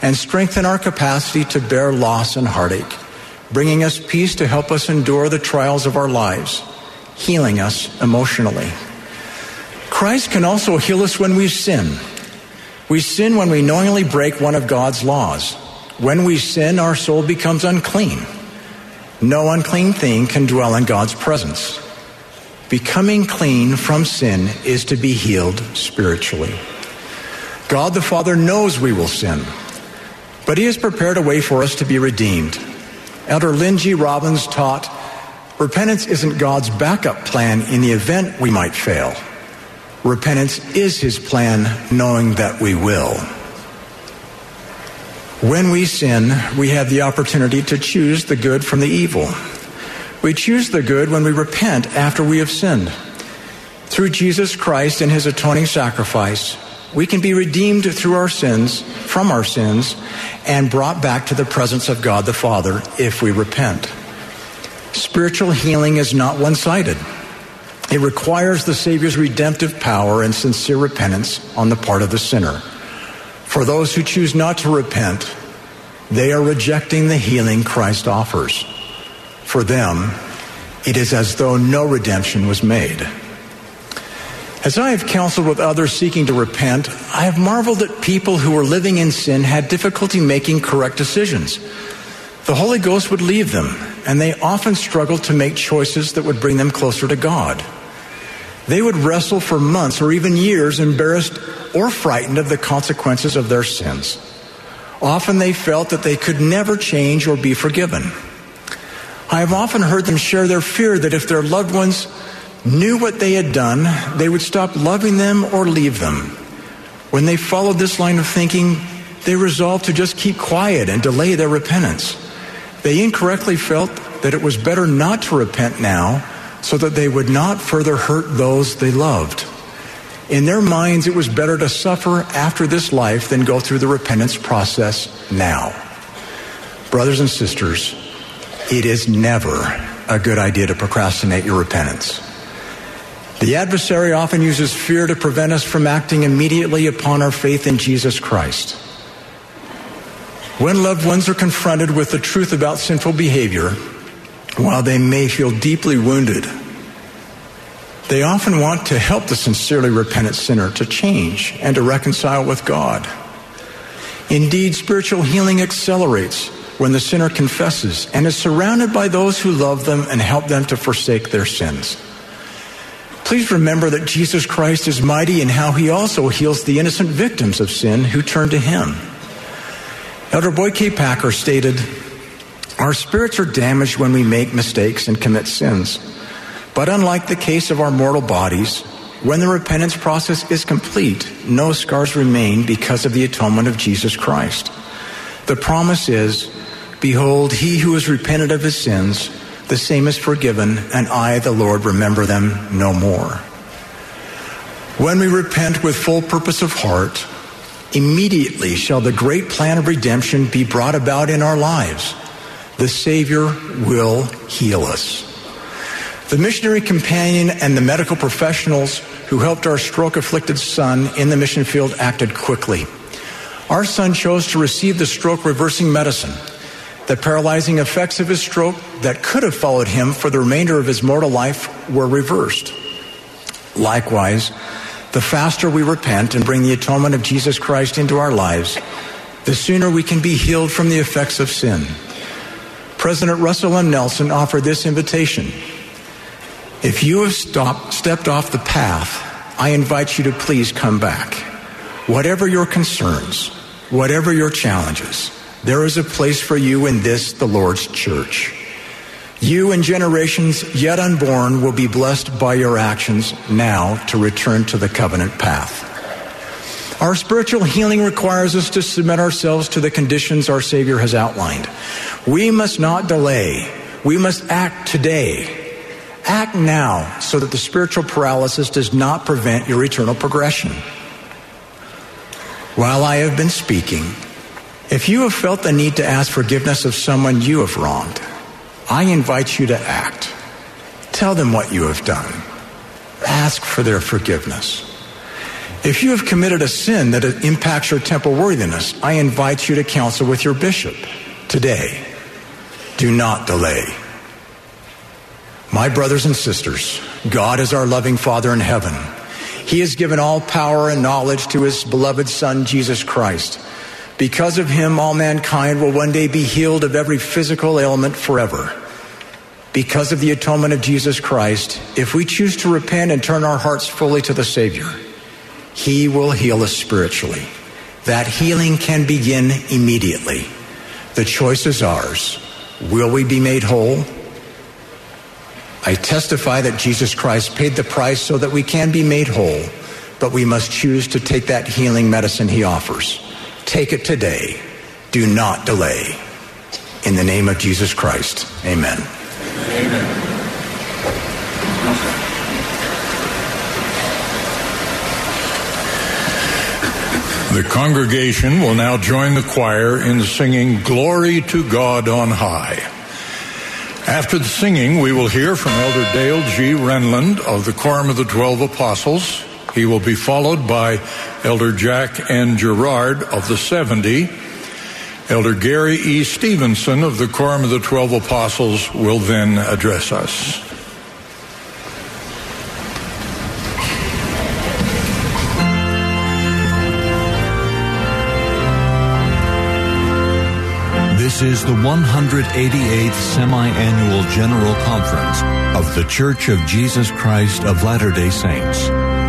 Speaker 7: and strengthen our capacity to bear loss and heartache, bringing us peace to help us endure the trials of our lives, healing us emotionally. Christ can also heal us when we sin. We sin when we knowingly break one of God's laws. When we sin, our soul becomes unclean. No unclean thing can dwell in God's presence. Becoming clean from sin is to be healed spiritually. God the Father knows we will sin, but He has prepared a way for us to be redeemed. Elder G. Robbins taught repentance isn't God's backup plan in the event we might fail. Repentance is his plan, knowing that we will. When we sin, we have the opportunity to choose the good from the evil. We choose the good when we repent after we have sinned. Through Jesus Christ and his atoning sacrifice, we can be redeemed through our sins, from our sins, and brought back to the presence of God the Father if we repent. Spiritual healing is not one sided. It requires the Savior's redemptive power and sincere repentance on the part of the sinner. For those who choose not to repent, they are rejecting the healing Christ offers. For them, it is as though no redemption was made. As I have counseled with others seeking to repent, I have marveled that people who were living in sin had difficulty making correct decisions. The Holy Ghost would leave them, and they often struggled to make choices that would bring them closer to God. They would wrestle for months or even years, embarrassed or frightened of the consequences of their sins. Often they felt that they could never change or be forgiven. I have often heard them share their fear that if their loved ones knew what they had done, they would stop loving them or leave them. When they followed this line of thinking, they resolved to just keep quiet and delay their repentance. They incorrectly felt that it was better not to repent now so that they would not further hurt those they loved. In their minds, it was better to suffer after this life than go through the repentance process now. Brothers and sisters, it is never a good idea to procrastinate your repentance. The adversary often uses fear to prevent us from acting immediately upon our faith in Jesus Christ. When loved ones are confronted with the truth about sinful behavior, while they may feel deeply wounded, they often want to help the sincerely repentant sinner to change and to reconcile with God. Indeed, spiritual healing accelerates when the sinner confesses and is surrounded by those who love them and help them to forsake their sins. Please remember that Jesus Christ is mighty in how he also heals the innocent victims of sin who turn to him. Elder Boyd K. Packer stated, Our spirits are damaged when we make mistakes and commit sins. But unlike the case of our mortal bodies, when the repentance process is complete, no scars remain because of the atonement of Jesus Christ. The promise is, Behold, he who has repented of his sins the same is forgiven, and I, the Lord, remember them no more. When we repent with full purpose of heart, immediately shall the great plan of redemption be brought about in our lives. The Savior will heal us. The missionary companion and the medical professionals who helped our stroke afflicted son in the mission field acted quickly. Our son chose to receive the stroke reversing medicine. The paralyzing effects of his stroke that could have followed him for the remainder of his mortal life were reversed. Likewise, the faster we repent and bring the atonement of Jesus Christ into our lives, the sooner we can be healed from the effects of sin. President Russell M. Nelson offered this invitation. If you have stopped, stepped off the path, I invite you to please come back. Whatever your concerns, whatever your challenges, there is a place for you in this, the Lord's church. You and generations yet unborn will be blessed by your actions now to return to the covenant path. Our spiritual healing requires us to submit ourselves to the conditions our Savior has outlined. We must not delay. We must act today. Act now so that the spiritual paralysis does not prevent your eternal progression. While I have been speaking, if you have felt the need to ask forgiveness of someone you have wronged, I invite you to act. Tell them what you have done. Ask for their forgiveness. If you have committed a sin that impacts your temple worthiness, I invite you to counsel with your bishop today. Do not delay. My brothers and sisters, God is our loving Father in heaven. He has given all power and knowledge to his beloved Son, Jesus Christ. Because of him, all mankind will one day be healed of every physical ailment forever. Because of the atonement of Jesus Christ, if we choose to repent and turn our hearts fully to the Savior, he will heal us spiritually. That healing can begin immediately. The choice is ours. Will we be made whole? I testify that Jesus Christ paid the price so that we can be made whole, but we must choose to take that healing medicine he offers. Take it today. Do not delay. In the name of Jesus Christ, amen. Amen.
Speaker 2: The congregation will now join the choir in singing Glory to God on High. After the singing, we will hear from Elder Dale G. Renlund of the Quorum of the Twelve Apostles. He will be followed by Elder Jack N. Gerard of the 70. Elder Gary E. Stevenson of the Quorum of the Twelve Apostles will then address us.
Speaker 1: This is the 188th Semi Annual General Conference of The Church of Jesus Christ of Latter day Saints.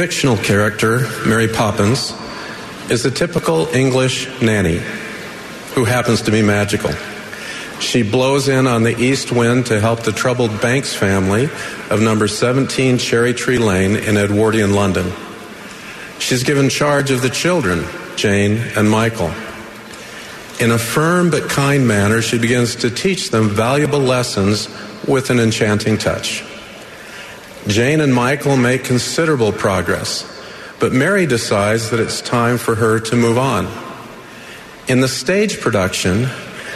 Speaker 8: Fictional character, Mary Poppins, is a typical English nanny who happens to be magical. She blows in on the east wind to help the troubled Banks family of number 17 Cherry Tree Lane in Edwardian London. She's given charge of the children, Jane and Michael. In a firm but kind manner, she begins to teach them valuable lessons with an enchanting touch. Jane and Michael make considerable progress, but Mary decides that it's time for her to move on. In the stage production,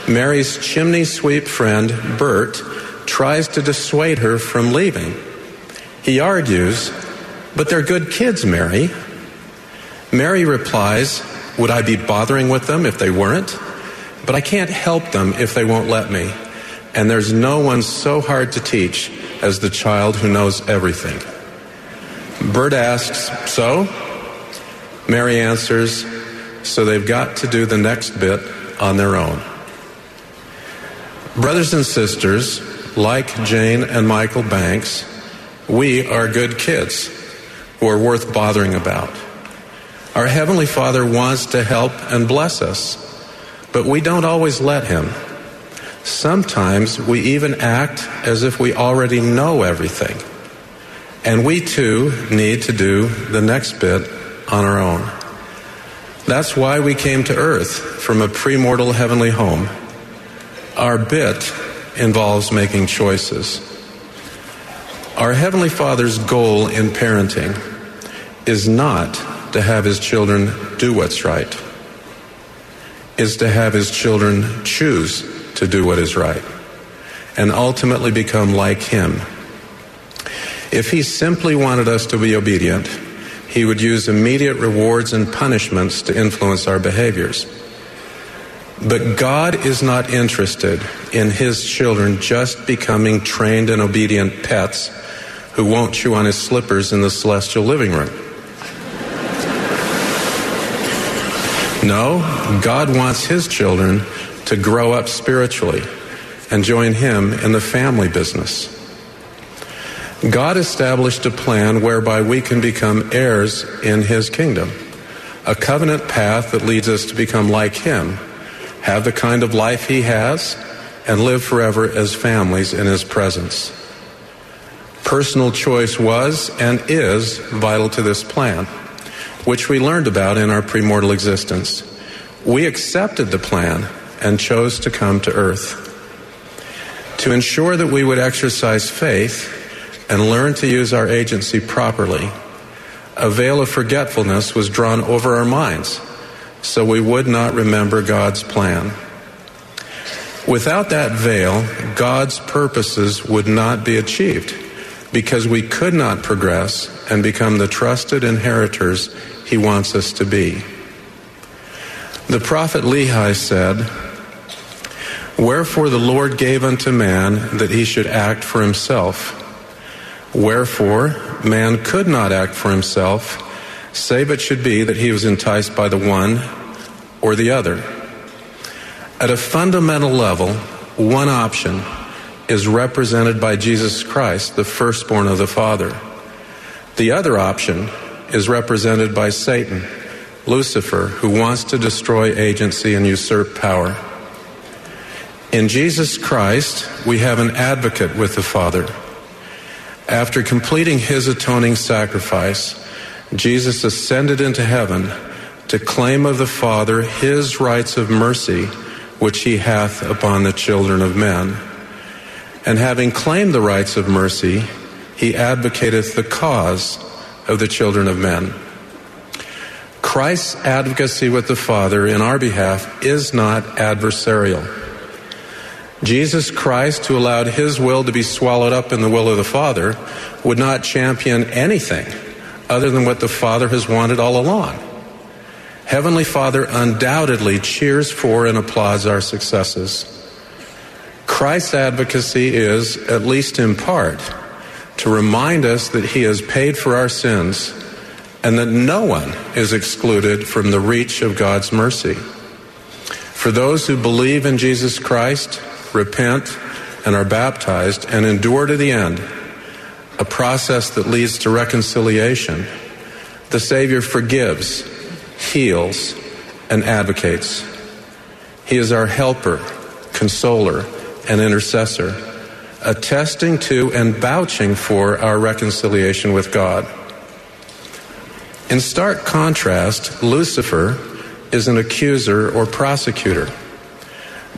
Speaker 8: Mary's chimney sweep friend, Bert, tries to dissuade her from leaving. He argues, But they're good kids, Mary. Mary replies, Would I be bothering with them if they weren't? But I can't help them if they won't let me. And there's no one so hard to teach as the child who knows everything. Bert asks, So? Mary answers, So they've got to do the next bit on their own. Brothers and sisters, like Jane and Michael Banks, we are good kids who are worth bothering about. Our Heavenly Father wants to help and bless us, but we don't always let Him. Sometimes we even act as if we already know everything. And we too need to do the next bit on our own. That's why we came to earth from a premortal heavenly home. Our bit involves making choices. Our Heavenly Father's goal in parenting is not to have His children do what's right, is to have His children choose to do what is right and ultimately become like Him. If He simply wanted us to be obedient, He would use immediate rewards and punishments to influence our behaviors. But God is not interested in His children just becoming trained and obedient pets who won't chew on His slippers in the celestial living room. No, God wants His children to grow up spiritually and join Him in the family business. God established a plan whereby we can become heirs in His kingdom, a covenant path that leads us to become like Him, have the kind of life He has, and live forever as families in His presence. Personal choice was and is vital to this plan, which we learned about in our premortal existence. We accepted the plan and chose to come to earth. To ensure that we would exercise faith and learn to use our agency properly, a veil of forgetfulness was drawn over our minds so we would not remember God's plan. Without that veil, God's purposes would not be achieved because we could not progress and become the trusted inheritors He wants us to be. The prophet Lehi said, Wherefore the Lord gave unto man that he should act for himself. Wherefore man could not act for himself, save it should be that he was enticed by the one or the other. At a fundamental level, one option is represented by Jesus Christ, the firstborn of the Father. The other option is represented by Satan, Lucifer, who wants to destroy agency and usurp power. In Jesus Christ, we have an advocate with the Father. After completing his atoning sacrifice, Jesus ascended into heaven to claim of the Father his rights of mercy, which he hath upon the children of men. And having claimed the rights of mercy, he advocateth the cause of the children of men. Christ's advocacy with the Father in our behalf is not adversarial. Jesus Christ, who allowed his will to be swallowed up in the will of the Father, would not champion anything other than what the Father has wanted all along. Heavenly Father undoubtedly cheers for and applauds our successes. Christ's advocacy is, at least in part, to remind us that he has paid for our sins and that no one is excluded from the reach of God's mercy. For those who believe in Jesus Christ, repent, and are baptized and endure to the end, a process that leads to reconciliation, The Savior forgives, heals, and advocates. He is our helper, consoler, and intercessor, attesting to and vouching for our reconciliation with God. In stark contrast, Lucifer is an accuser or prosecutor.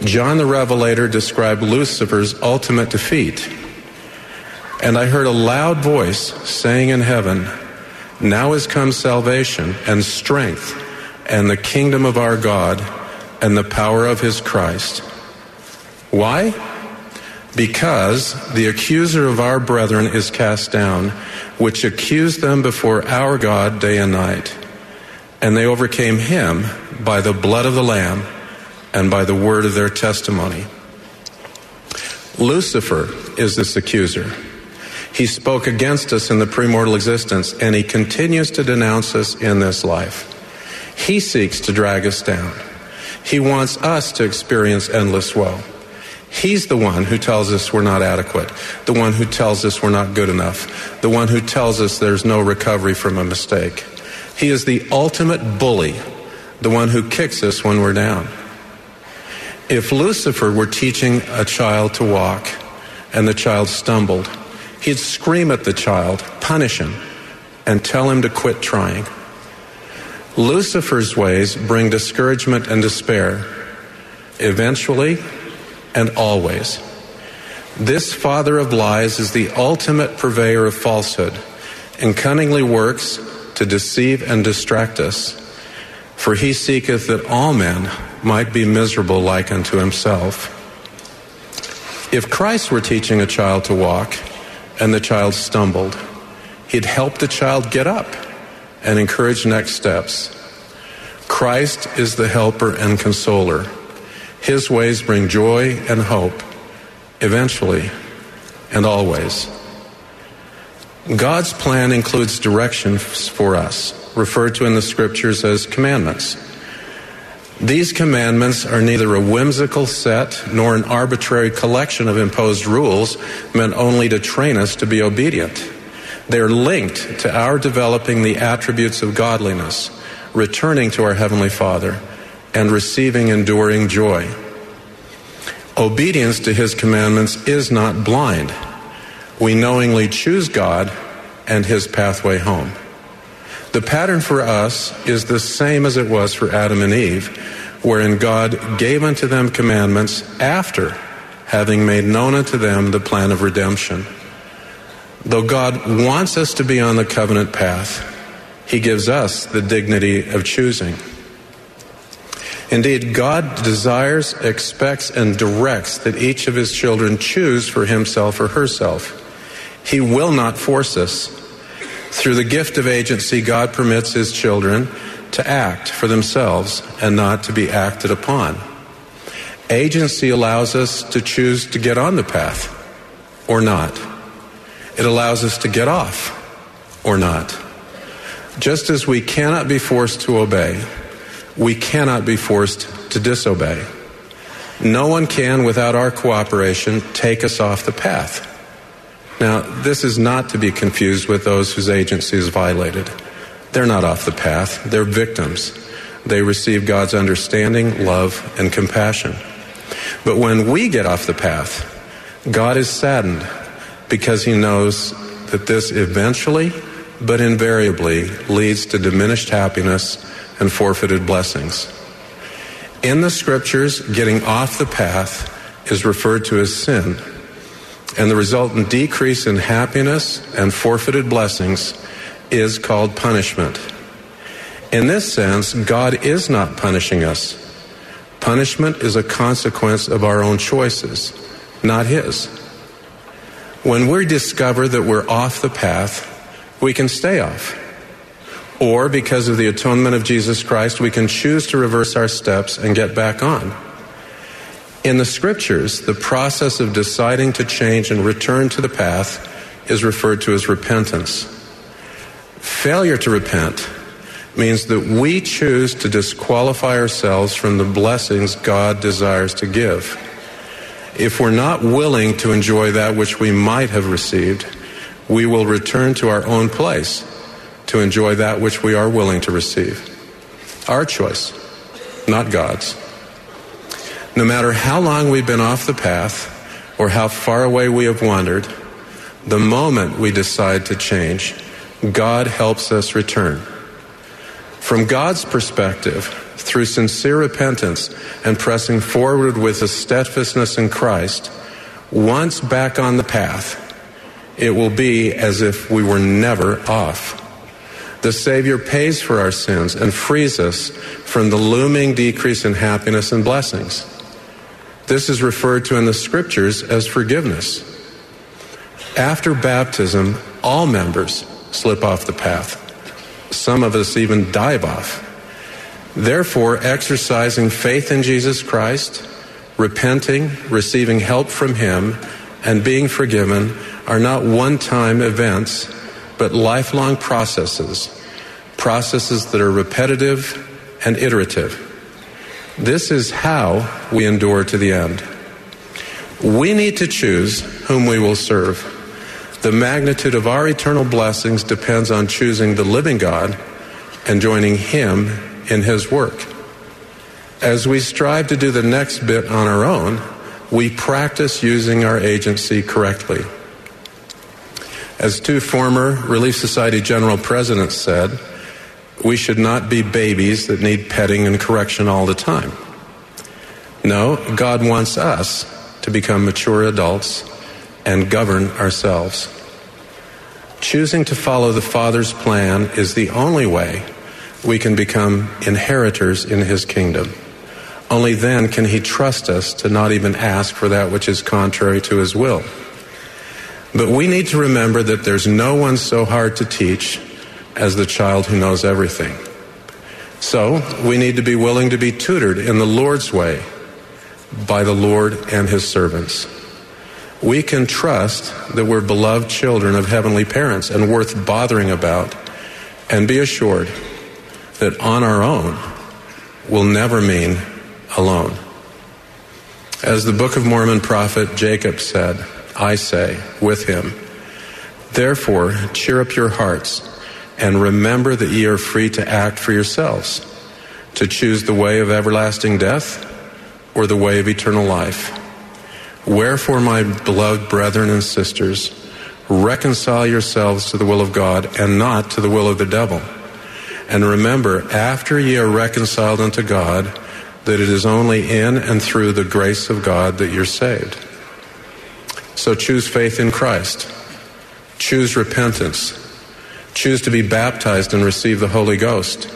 Speaker 8: John the Revelator described Lucifer's ultimate defeat. And I heard a loud voice saying in heaven, Now is come salvation and strength and the kingdom of our God and the power of his Christ. Why? Because the accuser of our brethren is cast down, which accused them before our God day and night. And they overcame him by the blood of the Lamb and by the word of their testimony. Lucifer is this accuser. He spoke against us in the premortal existence, and he continues to denounce us in this life. He seeks to drag us down. He wants us to experience endless woe. He's the one who tells us we're not adequate, the one who tells us we're not good enough, the one who tells us there's no recovery from a mistake. He is the ultimate bully, the one who kicks us when we're down. If Lucifer were teaching a child to walk and the child stumbled, he'd scream at the child, punish him, and tell him to quit trying. Lucifer's ways bring discouragement and despair, eventually and always. This father of lies is the ultimate purveyor of falsehood and cunningly works to deceive and distract us. For he seeketh that all men might be miserable like unto himself. If Christ were teaching a child to walk and the child stumbled, he'd help the child get up and encourage next steps. Christ is the helper and consoler. His ways bring joy and hope, eventually and always. God's plan includes directions for us, referred to in the scriptures as commandments. These commandments are neither a whimsical set nor an arbitrary collection of imposed rules meant only to train us to be obedient. They're linked to our developing the attributes of godliness, returning to our Heavenly Father, and receiving enduring joy. Obedience to His commandments is not blind. We knowingly choose God and His pathway home. The pattern for us is the same as it was for Adam and Eve, wherein God gave unto them commandments after having made known unto them the plan of redemption. Though God wants us to be on the covenant path, He gives us the dignity of choosing. Indeed, God desires, expects, and directs that each of His children choose for himself or herself. He will not force us. Through the gift of agency, God permits His children to act for themselves and not to be acted upon. Agency allows us to choose to get on the path or not. It allows us to get off or not. Just as we cannot be forced to obey, we cannot be forced to disobey. No one can, without our cooperation, take us off the path. Now, this is not to be confused with those whose agency is violated. They're not off the path, they're victims. They receive God's understanding, love, and compassion. But when we get off the path, God is saddened because he knows that this eventually, but invariably, leads to diminished happiness and forfeited blessings. In the scriptures, getting off the path is referred to as sin, and the resultant decrease in happiness and forfeited blessings is called punishment. In this sense, God is not punishing us. Punishment is a consequence of our own choices, not His. When we discover that we're off the path, we can stay off. Or because of the atonement of Jesus Christ, we can choose to reverse our steps and get back on. In the scriptures, the process of deciding to change and return to the path is referred to as repentance. Failure to repent means that we choose to disqualify ourselves from the blessings God desires to give. If we're not willing to enjoy that which we might have received, we will return to our own place, to enjoy that which we are willing to receive. Our choice, not God's. No matter how long we've been off the path or how far away we have wandered, the moment we decide to change, God helps us return. From God's perspective, through sincere repentance and pressing forward with a steadfastness in Christ, once back on the path, it will be as if we were never off. The Savior pays for our sins and frees us from the looming decrease in happiness and blessings. This is referred to in the scriptures as forgiveness. After baptism, all members slip off the path. Some of us even dive off. Therefore, exercising faith in Jesus Christ, repenting, receiving help from Him, and being forgiven are not one time events, but lifelong processes, processes that are repetitive and iterative. This is how we endure to the end. We need to choose whom we will serve. The magnitude of our eternal blessings depends on choosing the living God and joining Him in His work. As we strive to do the next bit on our own, we practice using our agency correctly. As two former Relief Society General Presidents said, we should not be babies that need petting and correction all the time. No, God wants us to become mature adults and govern ourselves. Choosing to follow the Father's plan is the only way we can become inheritors in His kingdom. Only then can He trust us to not even ask for that which is contrary to His will. But we need to remember that there's no one so hard to teach as the child who knows everything. So we need to be willing to be tutored in the Lord's way by the Lord and His servants. We can trust that we're beloved children of heavenly parents and worth bothering about, and be assured that on our own will never mean alone. As the Book of Mormon prophet Jacob said, I say with him, Therefore, cheer up your hearts and remember that ye are free to act for yourselves, to choose the way of everlasting death or the way of eternal life. Wherefore, my beloved brethren and sisters, reconcile yourselves to the will of God and not to the will of the devil. And remember, after ye are reconciled unto God, that it is only in and through the grace of God that you're saved. So choose faith in Christ. Choose repentance. Choose to be baptized and receive the Holy Ghost.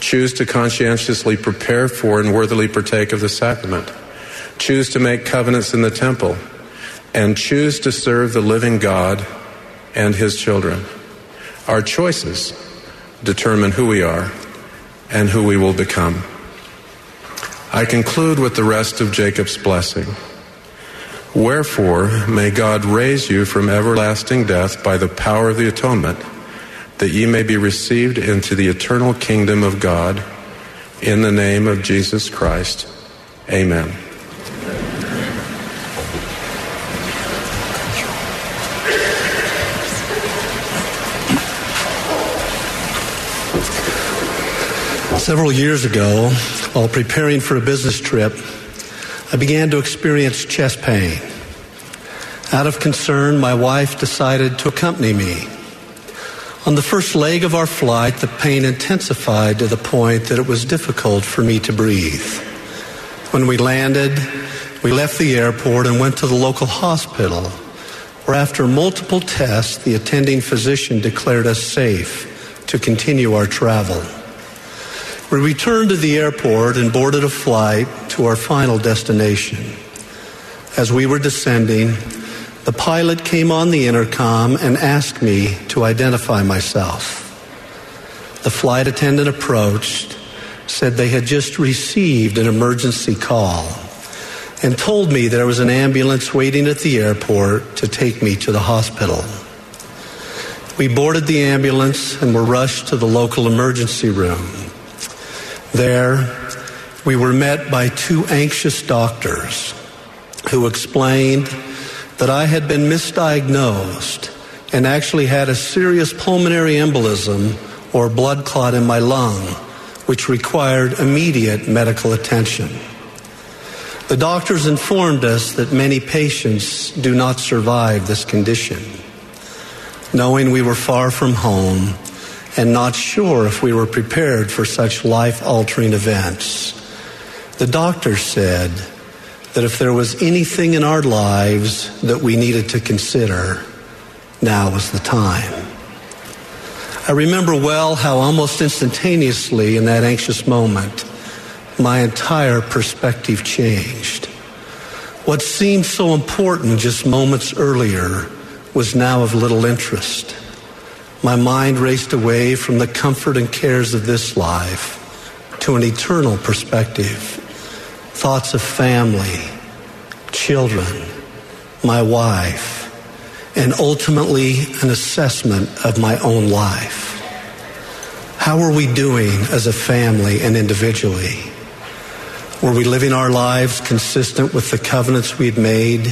Speaker 8: Choose to conscientiously prepare for and worthily partake of the sacrament. Choose to make covenants in the temple. And choose to serve the living God and his children. Our choices determine who we are and who we will become. I conclude with the rest of Jacob's blessing. Wherefore, may God raise you from everlasting death by the power of the atonement, that ye may be received into the eternal kingdom of God, in the name of Jesus Christ. Amen.
Speaker 9: Several years ago, while preparing for a business trip, I began to experience chest pain. Out of concern, my wife decided to accompany me. On the first leg of our flight, the pain intensified to the point that it was difficult for me to breathe. When we landed, we left the airport and went to the local hospital, where after multiple tests, the attending physician declared us safe to continue our travel. We returned to the airport and boarded a flight to our final destination. As we were descending, the pilot came on the intercom and asked me to identify myself. The flight attendant approached, said they had just received an emergency call, and told me there was an ambulance waiting at the airport to take me to the hospital. We boarded the ambulance and were rushed to the local emergency room. There, we were met by two anxious doctors who explained that I had been misdiagnosed and actually had a serious pulmonary embolism or blood clot in my lung, which required immediate medical attention. The doctors informed us that many patients do not survive this condition. Knowing we were far from home and not sure if we were prepared for such life altering events, the doctor said that if there was anything in our lives that we needed to consider, now was the time. I remember well how almost instantaneously in that anxious moment, my entire perspective changed. What seemed so important just moments earlier was now of little interest. My mind raced away from the comfort and cares of this life to an eternal perspective. Thoughts of family, children, my wife, and ultimately an assessment of my own life. How are we doing as a family and individually? Were we living our lives consistent with the covenants we had made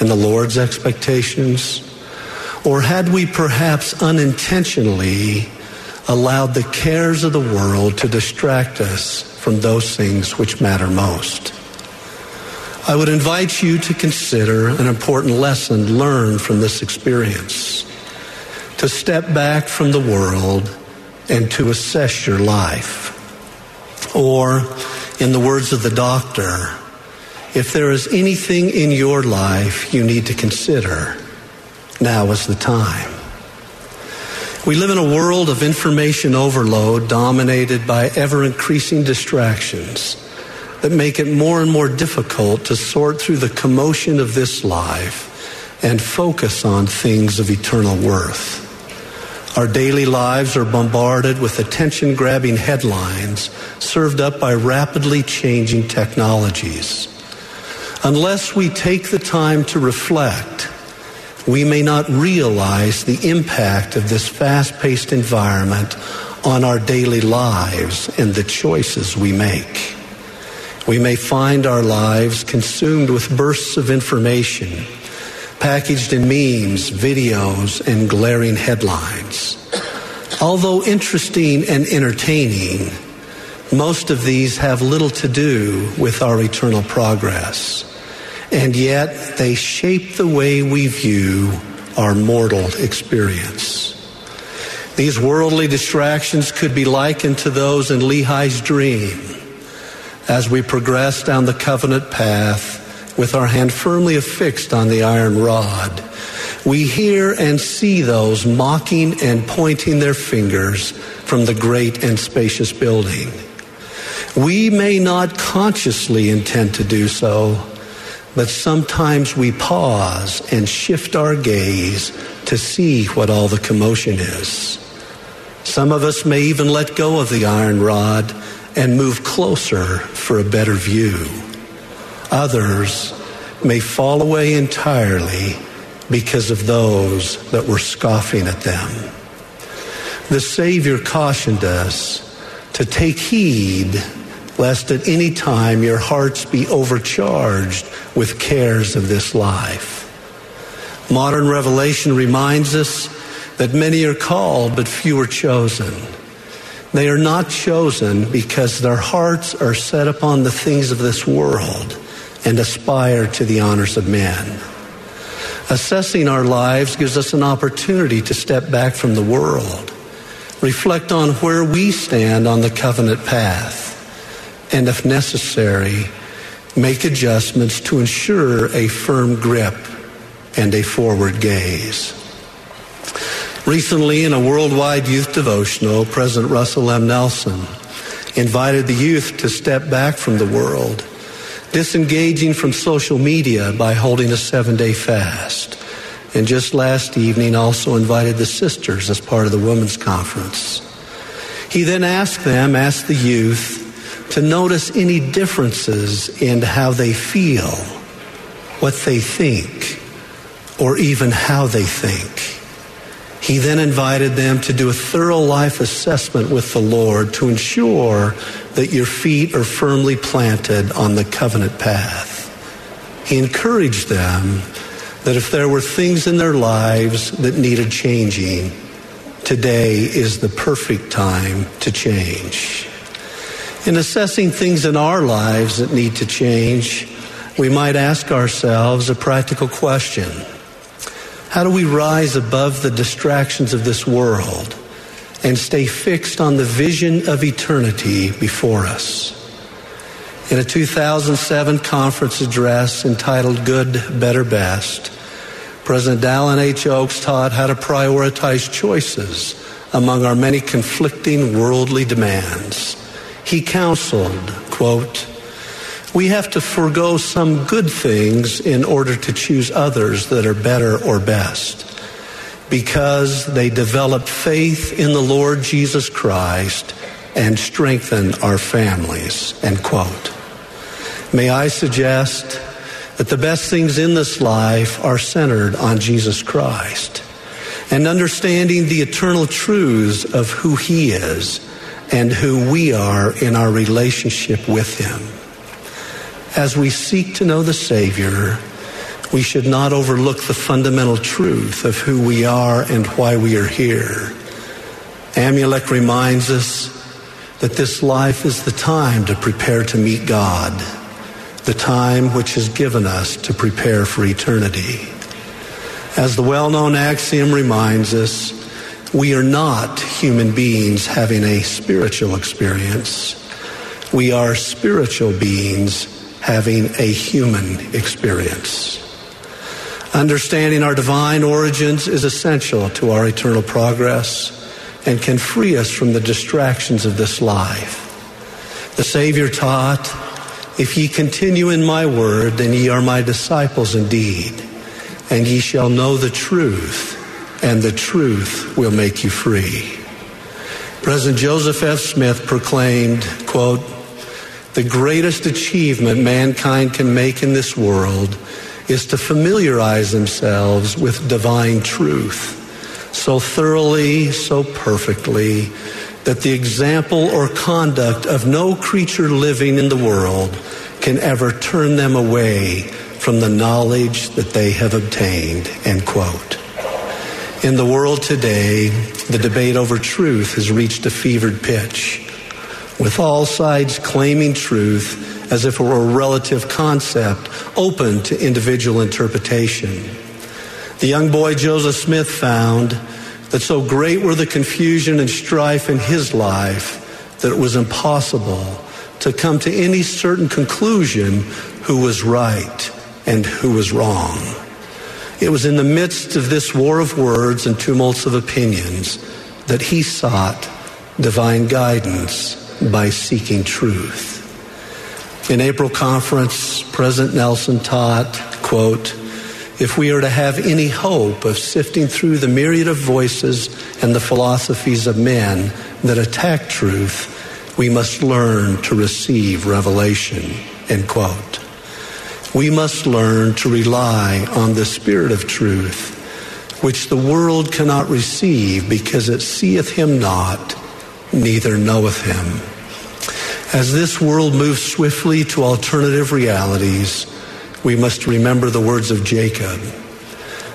Speaker 9: and the Lord's expectations? Or had we perhaps unintentionally allowed the cares of the world to distract us from those things which matter most? I would invite you to consider an important lesson learned from this experience. To step back from the world and to assess your life. Or, in the words of the doctor, if there is anything in your life you need to consider, now is the time. We live in a world of information overload dominated by ever increasing distractions that make it more and more difficult to sort through the commotion of this life and focus on things of eternal worth. Our daily lives are bombarded with attention grabbing headlines served up by rapidly changing technologies. Unless we take the time to reflect, we may not realize the impact of this fast paced environment on our daily lives and the choices we make. We may find our lives consumed with bursts of information packaged in memes, videos, and glaring headlines. Although interesting and entertaining, most of these have little to do with our eternal progress. And yet they shape the way we view our mortal experience. These worldly distractions could be likened to those in Lehi's dream as we progress down the covenant path with our hand firmly affixed on the iron rod, we hear and see those mocking and pointing their fingers from the great and spacious building. We may not consciously intend to do so, but sometimes we pause and shift our gaze to see what all the commotion is. Some of us may even let go of the iron rod and move closer for a better view. Others may fall away entirely because of those that were scoffing at them. The Savior cautioned us to take heed lest at any time your hearts be overcharged with cares of this life. Modern revelation reminds us that many are called, but few are chosen. They are not chosen because their hearts are set upon the things of this world and aspire to the honors of men. Assessing our lives gives us an opportunity to step back from the world, reflect on where we stand on the covenant path, and if necessary, make adjustments to ensure a firm grip and a forward gaze. Recently, in a worldwide youth devotional, President Russell M. Nelson invited the youth to step back from the world, disengaging from social media by holding a seven day fast. And just last evening, also invited the sisters as part of the women's conference. He then asked them, asked the youth, to notice any differences in how they feel, what they think, or even how they think. He then invited them to do a thorough life assessment with the Lord to ensure that your feet are firmly planted on the covenant path. He encouraged them that if there were things in their lives that needed changing, today is the perfect time to change. In assessing things in our lives that need to change, we might ask ourselves a practical question. How do we rise above the distractions of this world and stay fixed on the vision of eternity before us? In a 2007 conference address entitled Good, Better, Best, President Dallin H. Oaks taught how to prioritize choices among our many conflicting worldly demands. He counseled, quote, we have to forego some good things in order to choose others that are better or best because they develop faith in the Lord Jesus Christ and strengthen our families, end quote. May I suggest that the best things in this life are centered on Jesus Christ and understanding the eternal truths of who He is and who we are in our relationship with Him. As we seek to know the Savior, we should not overlook the fundamental truth of who we are and why we are here. Amulek reminds us that this life is the time to prepare to meet God the time which is given us to prepare for eternity. As the well known axiom reminds us, we are not human beings having a spiritual experience. We are spiritual beings having a human experience. Understanding our divine origins is essential to our eternal progress and can free us from the distractions of this life. The Savior taught, if ye continue in my word, then ye are my disciples indeed, and ye shall know the truth, and the truth will make you free. President Joseph F. Smith proclaimed, quote, the greatest achievement mankind can make in this world is to familiarize themselves with divine truth so thoroughly, so perfectly, that the example or conduct of no creature living in the world can ever turn them away from the knowledge that they have obtained. End quote. In the world today, the debate over truth has reached a fevered pitch, with all sides claiming truth as if it were a relative concept open to individual interpretation. The young boy Joseph Smith found that so great were the confusion and strife in his life that it was impossible to come to any certain conclusion who was right and who was wrong. It was in the midst of this war of words and tumults of opinions that he sought divine guidance by seeking truth. In April conference, President Nelson taught, quote, if we are to have any hope of sifting through the myriad of voices and the philosophies of men that attack truth, we must learn to receive revelation. End quote. We must learn to rely on the Spirit of truth, which the world cannot receive because it seeth him not, neither knoweth him. As this world moves swiftly to alternative realities, we must remember the words of Jacob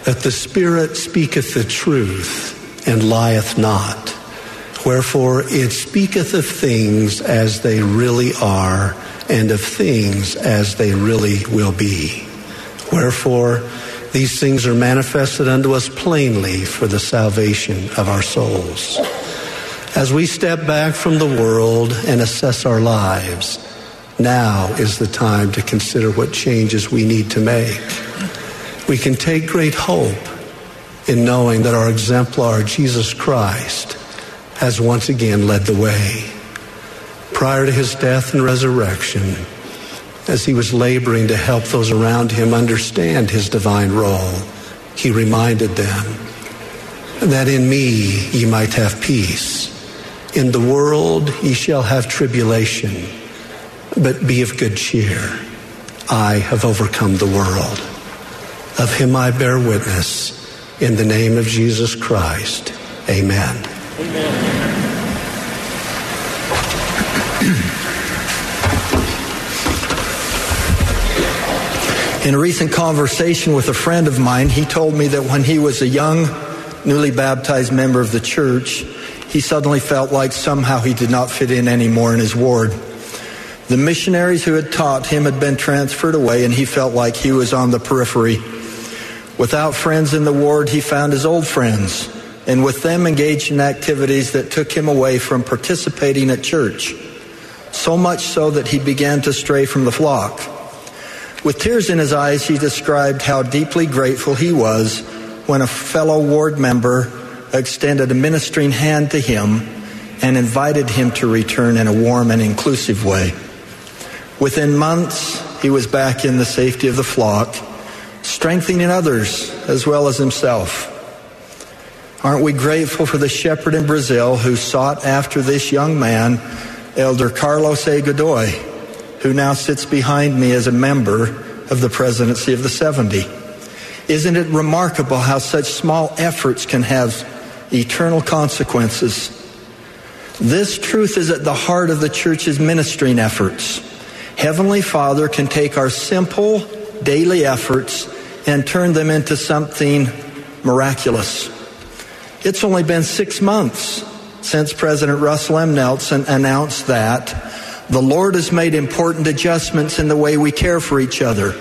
Speaker 9: that the Spirit speaketh the truth and lieth not. Wherefore it speaketh of things as they really are and of things as they really will be. Wherefore these things are manifested unto us plainly for the salvation of our souls. As we step back from the world and assess our lives, now is the time to consider what changes we need to make. We can take great hope in knowing that our exemplar, Jesus Christ, has once again led the way. Prior to his death and resurrection, as he was laboring to help those around him understand his divine role, he reminded them that in me ye might have peace. In the world ye shall have tribulation but be of good cheer. I have overcome the world. Of him I bear witness. In the name of Jesus Christ. Amen. Amen.
Speaker 10: In a recent conversation with a friend of mine, he told me that when he was a young, newly baptized member of the church, he suddenly felt like somehow he did not fit in anymore in his ward. The missionaries who had taught him had been transferred away, and he felt like he was on the periphery. Without friends in the ward, he found his old friends, and with them engaged in activities that took him away from participating at church. So much so that he began to stray from the flock. With tears in his eyes, he described how deeply grateful he was when a fellow ward member extended a ministering hand to him and invited him to return in a warm and inclusive way. Within months, he was back in the safety of the flock, strengthening others as well as himself. Aren't we grateful for the shepherd in Brazil who sought after this young man, Elder Carlos A. Godoy, who now sits behind me as a member of the presidency of the 70? Isn't it remarkable how such small efforts can have eternal consequences? This truth is at the heart of the church's ministering efforts. Heavenly Father can take our simple daily efforts and turn them into something miraculous. It's only been six months since President Russell M. Nelson announced that the Lord has made important adjustments in the way we care for each other,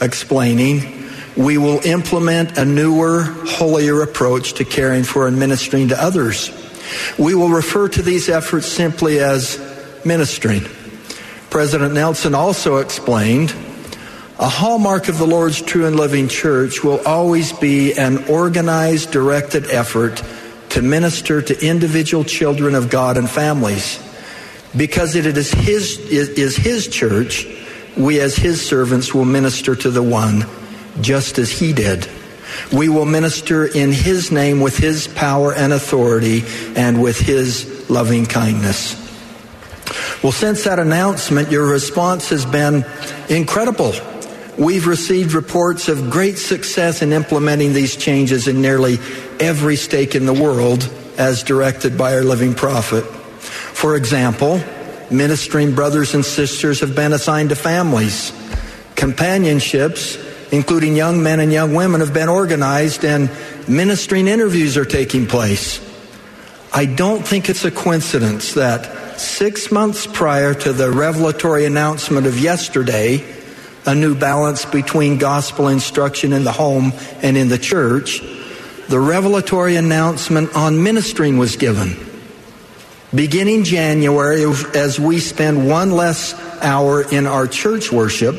Speaker 10: explaining, we will implement a newer, holier approach to caring for and ministering to others. We will refer to these efforts simply as ministering. President Nelson also explained a hallmark of the Lord's true and living church will always be an organized, directed effort to minister to individual children of God and families. Because it is his, is his church, we as his servants will minister to the one just as he did. We will minister in his name with his power and authority and with his loving kindness. Well, since that announcement, your response has been incredible. We've received reports of great success in implementing these changes in nearly every stake in the world as directed by our living prophet. For example, ministering brothers and sisters have been assigned to families. Companionships, including young men and young women, have been organized and ministering interviews are taking place. I don't think it's a coincidence that six months prior to the revelatory announcement of yesterday, a new balance between gospel instruction in the home and in the church, the revelatory announcement on ministering was given. Beginning January, as we spend one less hour in our church worship,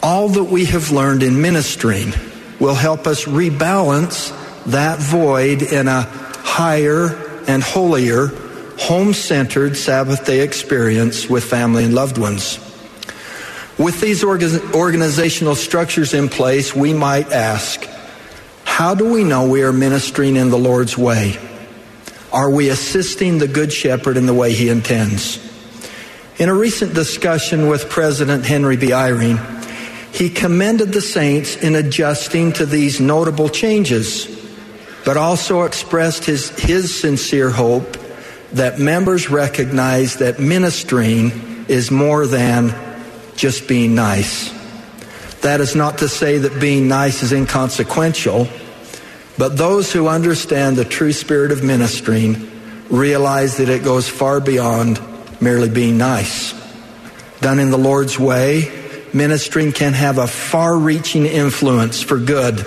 Speaker 10: all that we have learned in ministering will help us rebalance that void in a higher and holier, home centered Sabbath day experience with family and loved ones. With these organizational structures in place, we might ask, how do we know we are ministering in the Lord's way? Are we assisting the Good Shepherd in the way he intends? In a recent discussion with President Henry B. Eyring, he commended the saints in adjusting to these notable changes, but also expressed his, his sincere hope that members recognize that ministering is more than just being nice. That is not to say that being nice is inconsequential, but those who understand the true spirit of ministering realize that it goes far beyond merely being nice. Done in the Lord's way, ministering can have a far reaching influence for good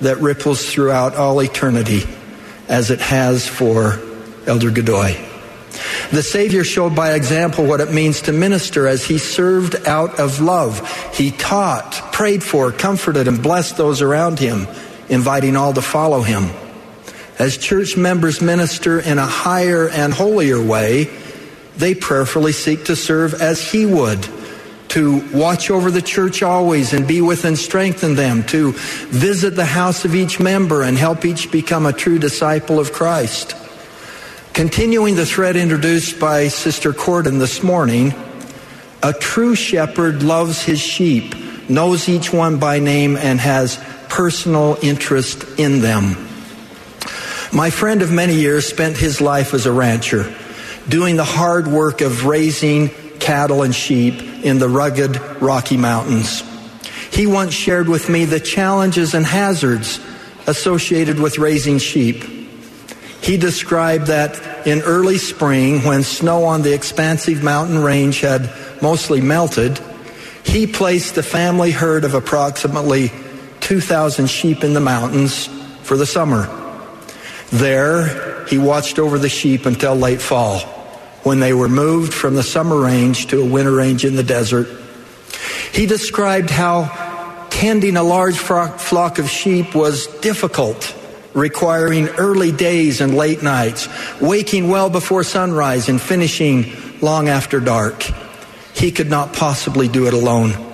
Speaker 10: that ripples throughout all eternity as it has for Elder Godoy. The Savior showed by example what it means to minister as he served out of love. He taught, prayed for, comforted, and blessed those around him, inviting all to follow him. As church members minister in a higher and holier way, they prayerfully seek to serve as he would to watch over the church always and be with and strengthen them, to visit the house of each member and help each become a true disciple of Christ. Continuing the thread introduced by Sister Cordon this morning, a true shepherd loves his sheep, knows each one by name, and has personal interest in them. My friend of many years spent his life as a rancher, doing the hard work of raising cattle and sheep in the rugged Rocky Mountains. He once shared with me the challenges and hazards associated with raising sheep. He described that in early spring, when snow on the expansive mountain range had mostly melted, he placed the family herd of approximately 2,000 sheep in the mountains for the summer. There, he watched over the sheep until late fall, when they were moved from the summer range to a winter range in the desert. He described how tending a large flock of sheep was difficult, requiring early days and late nights, waking well before sunrise and finishing long after dark. He could not possibly do it alone.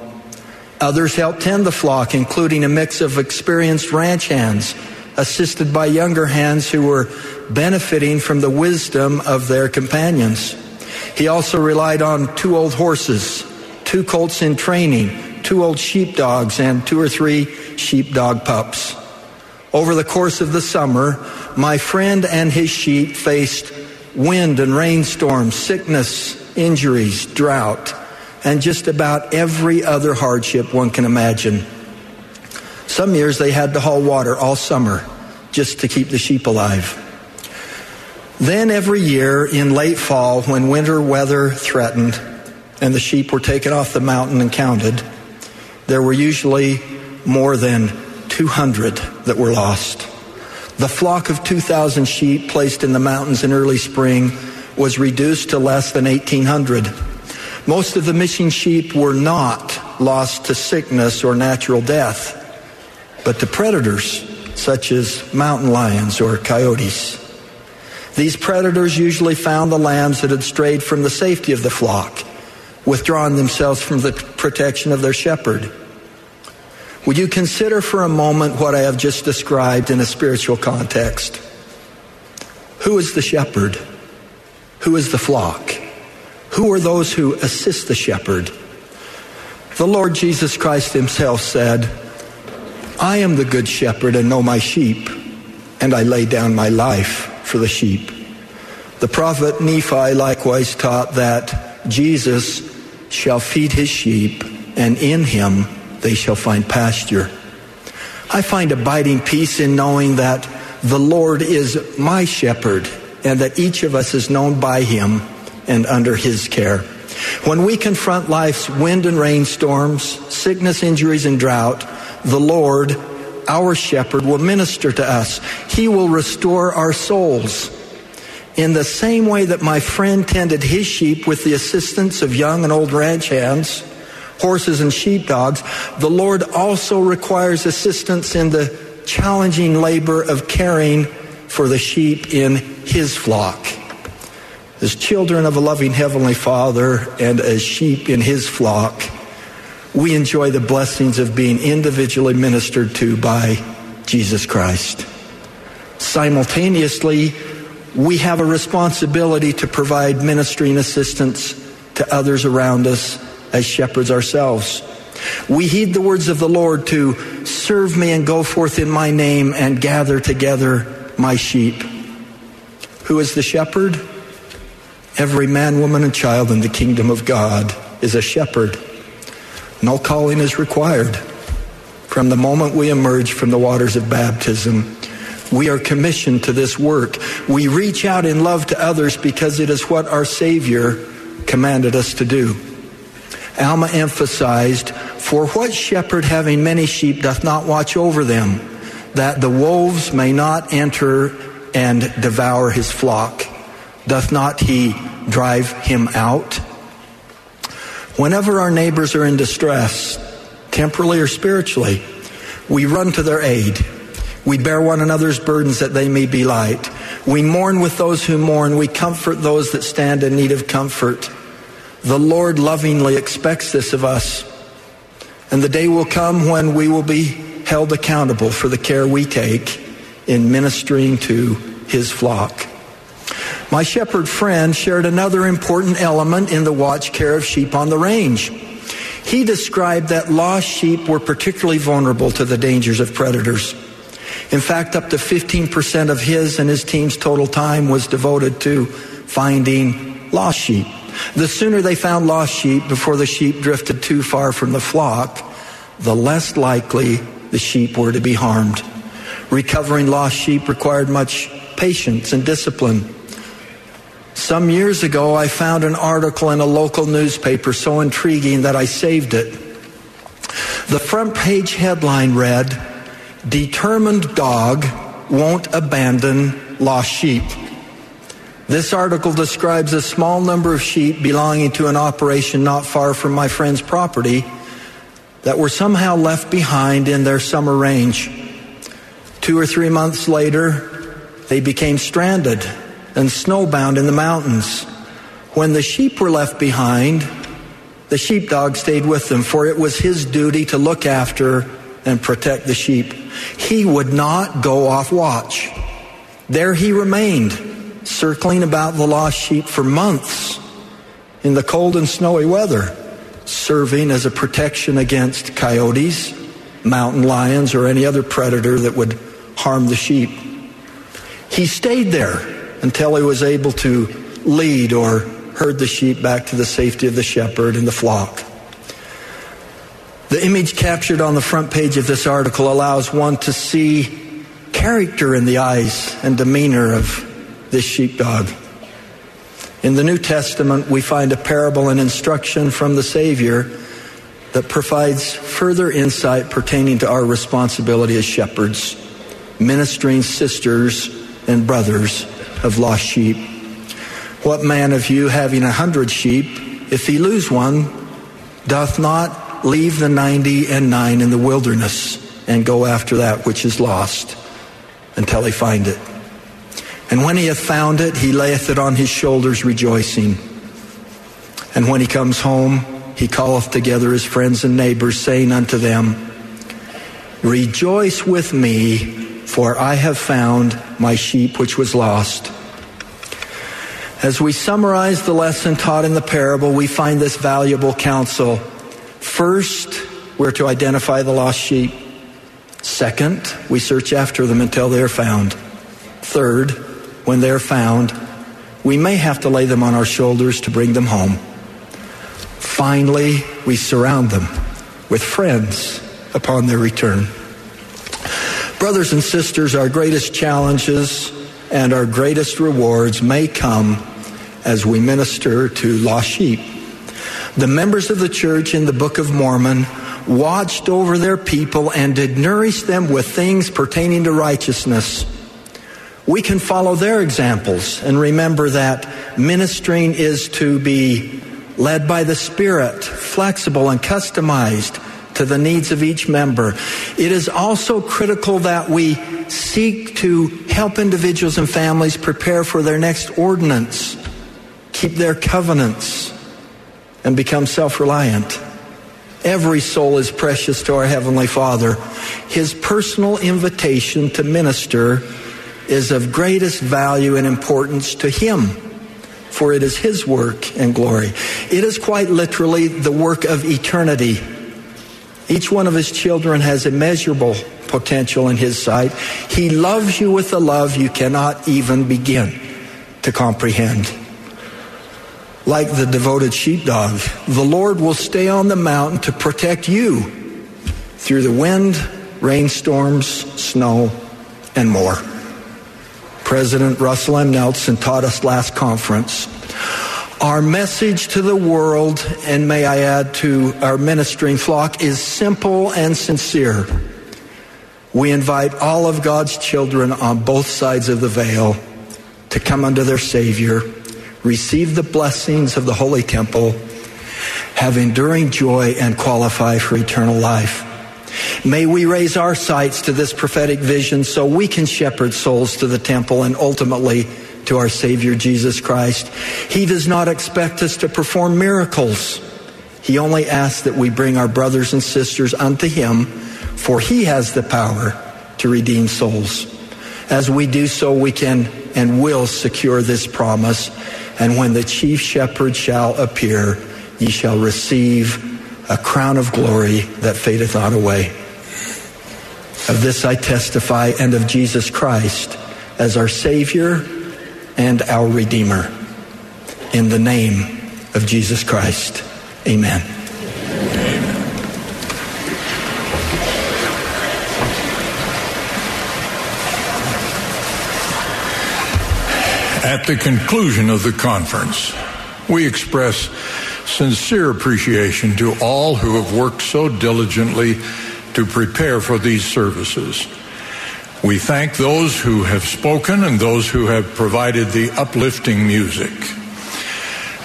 Speaker 10: Others helped tend the flock, including a mix of experienced ranch hands, assisted by younger hands who were benefiting from the wisdom of their companions. He also relied on two old horses, two colts in training, two old sheepdogs, and two or three sheepdog pups. Over the course of the summer, my friend and his sheep faced wind and rainstorms, sickness, injuries, drought, and just about every other hardship one can imagine. Some years they had to haul water all summer just to keep the sheep alive. Then every year in late fall, when winter weather threatened and the sheep were taken off the mountain and counted, there were usually more than 200 that were lost. The flock of 2,000 sheep placed in the mountains in early spring was reduced to less than 1,800. Most of the missing sheep were not lost to sickness or natural death, but to predators such as mountain lions or coyotes. These predators usually found the lambs that had strayed from the safety of the flock, withdrawing themselves from the protection of their shepherd. Would you consider for a moment what I have just described in a spiritual context? Who is the shepherd? Who is the flock? Who are those who assist the shepherd? The Lord Jesus Christ himself said, I am the good shepherd and know my sheep, and I lay down my life for the sheep. The prophet Nephi likewise taught that Jesus shall feed his sheep, and in him they shall find pasture. I find abiding peace in knowing that the Lord is my shepherd and that each of us is known by him and under his care. When we confront life's wind and rainstorms, sickness, injuries, and drought, the Lord, our shepherd, will minister to us. He will restore our souls. In the same way that my friend tended his sheep with the assistance of young and old ranch hands, horses and sheepdogs, the Lord also requires assistance in the challenging labor of caring for the sheep in his flock. As children of a loving Heavenly Father and as sheep in his flock, we enjoy the blessings of being individually ministered to by Jesus Christ. Simultaneously, we have a responsibility to provide ministering assistance to others around us as shepherds ourselves. We heed the words of the Lord to serve me and go forth in my name and gather together my sheep. Who is the shepherd? Every man, woman, and child in the kingdom of God is a shepherd. No calling is required. From the moment we emerge from the waters of baptism, we are commissioned to this work. We reach out in love to others because it is what our Savior commanded us to do. Alma emphasized, For what shepherd having many sheep doth not watch over them, that the wolves may not enter and devour his flock? Doth not he drive him out? Whenever our neighbors are in distress, temporally or spiritually, we run to their aid. We bear one another's burdens that they may be light. We mourn with those who mourn. We comfort those that stand in need of comfort. The Lord lovingly expects this of us. And the day will come when we will be held accountable for the care we take in ministering to his flock. My shepherd friend shared another important element in the watch care of sheep on the range. He described that lost sheep were particularly vulnerable to the dangers of predators. In fact, up to 15% of his and his team's total time was devoted to finding lost sheep. The sooner they found lost sheep before the sheep drifted too far from the flock, the less likely the sheep were to be harmed. Recovering lost sheep required much patience and discipline. Some years ago, I found an article in a local newspaper so intriguing that I saved it. The front page headline read, Determined Dog Won't Abandon Lost Sheep. This article describes a small number of sheep belonging to an operation not far from my friend's property that were somehow left behind in their summer range. Two or three months later, they became stranded and snowbound in the mountains. When the sheep were left behind, the sheepdog stayed with them, for it was his duty to look after and protect the sheep. He would not go off watch. There he remained, circling about the lost sheep for months in the cold and snowy weather, serving as a protection against coyotes, mountain lions, or any other predator that would harm the sheep. He stayed there until he was able to lead or herd the sheep back to the safety of the shepherd and the flock. The image captured on the front page of this article allows one to see character in the eyes and demeanor of this sheepdog. In the New Testament, we find a parable and instruction from the Savior that provides further insight pertaining to our responsibility as shepherds, ministering sisters and brothers of lost sheep. What man of you, having a hundred sheep, if he lose one, doth not leave the ninety and nine in the wilderness and go after that which is lost until he find it? And when he hath found it, he layeth it on his shoulders, rejoicing. And when he comes home, he calleth together his friends and neighbors, saying unto them, Rejoice with me, for I have found my sheep which was lost. As we summarize the lesson taught in the parable, we find this valuable counsel. First, we're to identify the lost sheep. Second, we search after them until they are found. Third, when they're found, we may have to lay them on our shoulders to bring them home. Finally, we surround them with friends upon their return. Brothers and sisters, our greatest challenges and our greatest rewards may come as we minister to lost sheep. The members of the church in the Book of Mormon watched over their people and did nourish them with things pertaining to righteousness. We can follow their examples and remember that ministering is to be led by the Spirit, flexible and customized to the needs of each member. It is also critical that we seek to help individuals and families prepare for their next ordinance keep their covenants, and become self reliant. Every soul is precious to our Heavenly Father. His personal invitation to minister is of greatest value and importance to Him, for it is His work and glory. It is quite literally the work of eternity. Each one of His children has immeasurable potential in His sight. He loves you with a love you cannot even begin to comprehend like the devoted sheepdog. The Lord will stay on the mountain to protect you through the wind, rainstorms, snow, and more. President Russell M. Nelson taught us last conference. Our message to the world, and may I add to our ministering flock, is simple and sincere. We invite all of God's children on both sides of the veil to come unto their Savior receive the blessings of the Holy Temple, have enduring joy, and qualify for eternal life. May we raise our sights to this prophetic vision so we can shepherd souls to the temple and ultimately to our Savior Jesus Christ. He does not expect us to perform miracles. He only asks that we bring our brothers and sisters unto Him, for He has the power to redeem souls. As we do so, we can and will secure this promise and when the chief shepherd shall appear, ye shall receive a crown of glory that fadeth not away. Of this I testify, and of Jesus Christ as our Savior and our Redeemer. In the name of Jesus Christ, amen.
Speaker 2: At the conclusion of the conference, we express sincere appreciation to all who have worked so diligently to prepare for these services. We thank those who have spoken and those who have provided the uplifting music.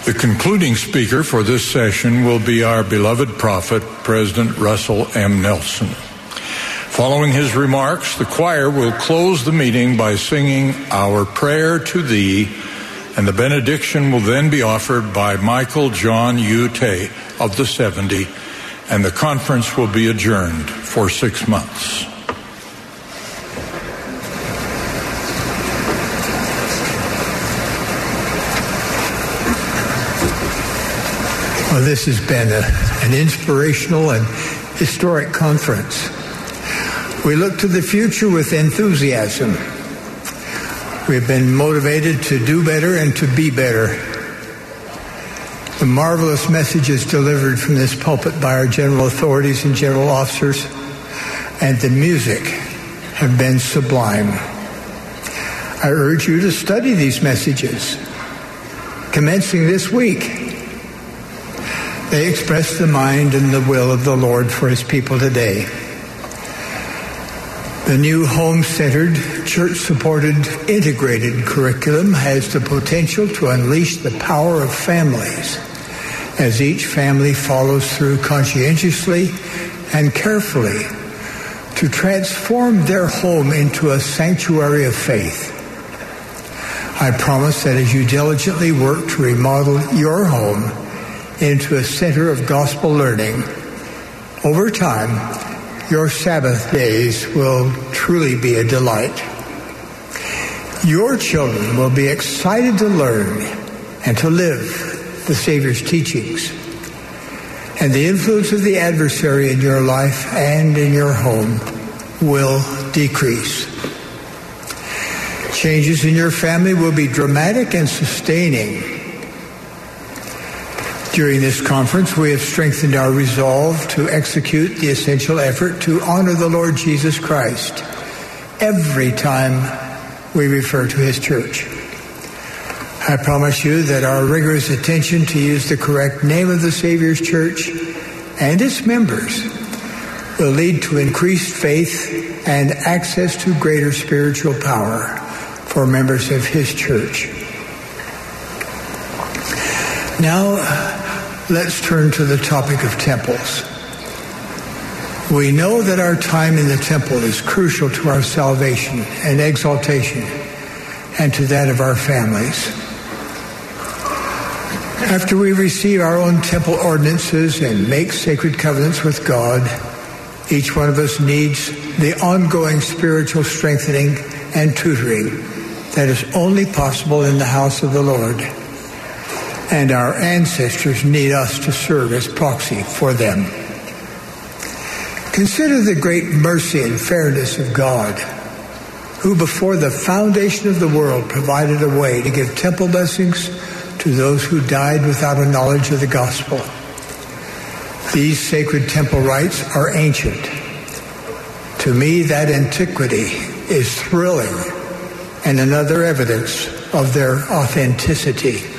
Speaker 2: The concluding speaker for this session will be our beloved prophet, President Russell M. Nelson. Following his remarks, the choir will close the meeting by singing Our Prayer to Thee, and the benediction will then be offered by Michael John U. Teh of the 70, and the conference will be adjourned for six months.
Speaker 11: Well, this has been a, an inspirational and historic conference. We look to the future with enthusiasm. We've been motivated to do better and to be better. The marvelous messages delivered from this pulpit by our general authorities and general officers and the music have been sublime. I urge you to study these messages, commencing this week. They express the mind and the will of the Lord for his people today. The new home-centered, church-supported, integrated curriculum has the potential to unleash the power of families as each family follows through conscientiously and carefully to transform their home into a sanctuary of faith. I promise that as you diligently work to remodel your home into a center of gospel learning, over time, your Sabbath days will truly be a delight. Your children will be excited to learn and to live the Savior's teachings. And the influence of the adversary in your life and in your home will decrease. Changes in your family will be dramatic and sustaining during this conference, we have strengthened our resolve to execute the essential effort to honor the Lord Jesus Christ every time we refer to his church. I promise you that our rigorous attention to use the correct name of the Savior's church and its members will lead to increased faith and access to greater spiritual power for members of his church. Now, let's turn to the topic of temples. We know that our time in the temple is crucial to our salvation and exaltation and to that of our families. After we receive our own temple ordinances and make sacred covenants with God, each one of us needs the ongoing spiritual strengthening and tutoring that is only possible in the house of the Lord and our ancestors need us to serve as proxy for them. Consider the great mercy and fairness of God, who before the foundation of the world provided a way to give temple blessings to those who died without a knowledge of the gospel. These sacred temple rites are ancient. To me, that antiquity is thrilling and another evidence of their authenticity.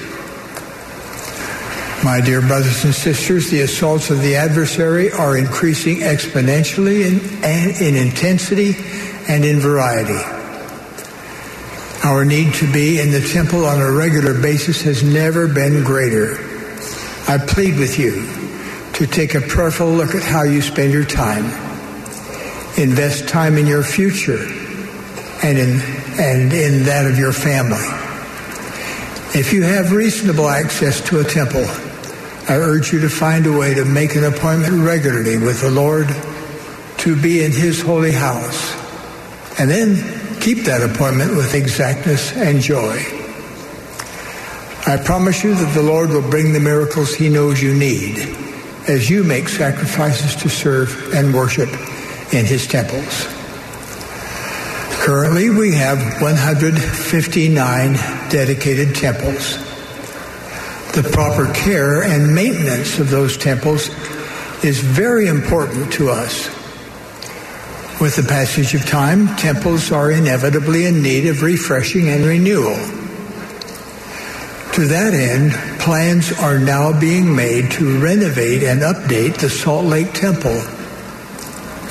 Speaker 11: My dear brothers and sisters, the assaults of the adversary are increasing exponentially in, in intensity and in variety. Our need to be in the temple on a regular basis has never been greater. I plead with you to take a prayerful look at how you spend your time. Invest time in your future and in, and in that of your family. If you have reasonable access to a temple, I urge you to find a way to make an appointment regularly with the Lord to be in his holy house. And then keep that appointment with exactness and joy. I promise you that the Lord will bring the miracles he knows you need as you make sacrifices to serve and worship in his temples. Currently, we have 159 dedicated temples the proper care and maintenance of those temples is very important to us. With the passage of time, temples are inevitably in need of refreshing and renewal. To that end, plans are now being made to renovate and update the Salt Lake Temple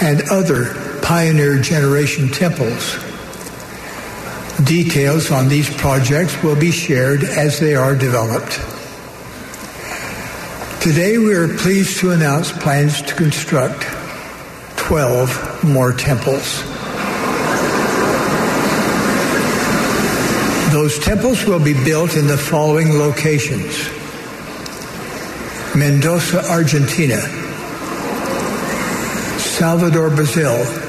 Speaker 11: and other Pioneer Generation temples. Details on these projects will be shared as they are developed. Today we are pleased to announce plans to construct 12 more temples. Those temples will be built in the following locations. Mendoza, Argentina. Salvador, Brazil.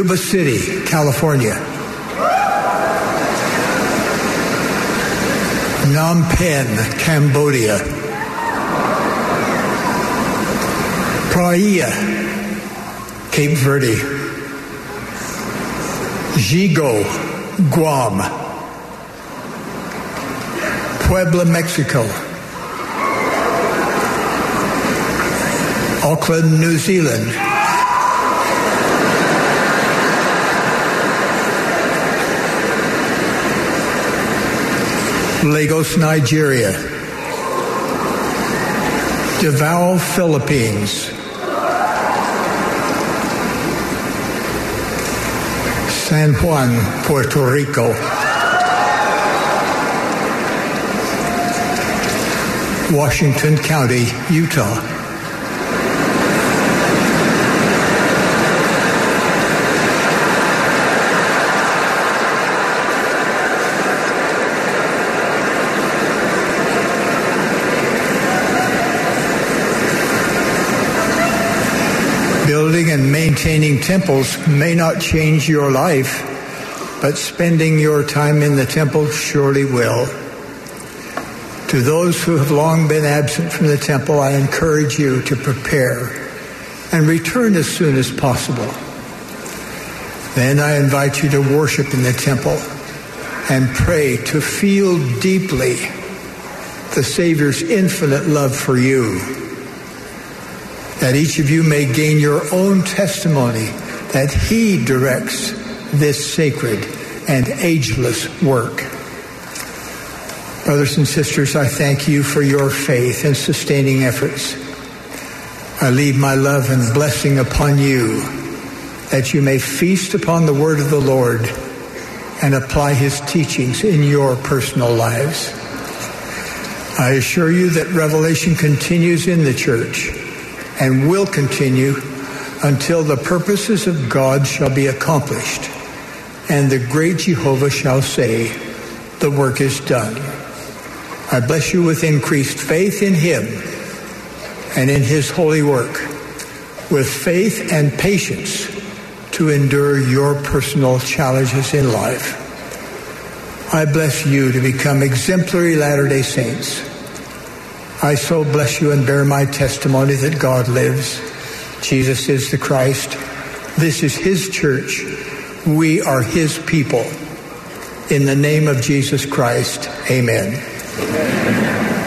Speaker 11: Yuba City, California. Phnom Penh, Cambodia. Praia, Cape Verde. Yigo, Guam. Puebla, Mexico. Auckland, New Zealand. Lagos, Nigeria. Davao, Philippines. San Juan, Puerto Rico. Washington County, Utah. Building and maintaining temples may not change your life, but spending your time in the temple surely will. To those who have long been absent from the temple, I encourage you to prepare and return as soon as possible. Then I invite you to worship in the temple and pray to feel deeply the Savior's infinite love for you that each of you may gain your own testimony that He directs this sacred and ageless work. Brothers and sisters, I thank you for your faith and sustaining efforts. I leave my love and blessing upon you that you may feast upon the word of the Lord and apply his teachings in your personal lives. I assure you that revelation continues in the church and will continue until the purposes of God shall be accomplished and the great Jehovah shall say, the work is done. I bless you with increased faith in him and in his holy work, with faith and patience to endure your personal challenges in life. I bless you to become exemplary Latter-day Saints I so bless you and bear my testimony that God lives. Jesus is the Christ. This is his church. We are his people. In the name of Jesus Christ, amen. amen.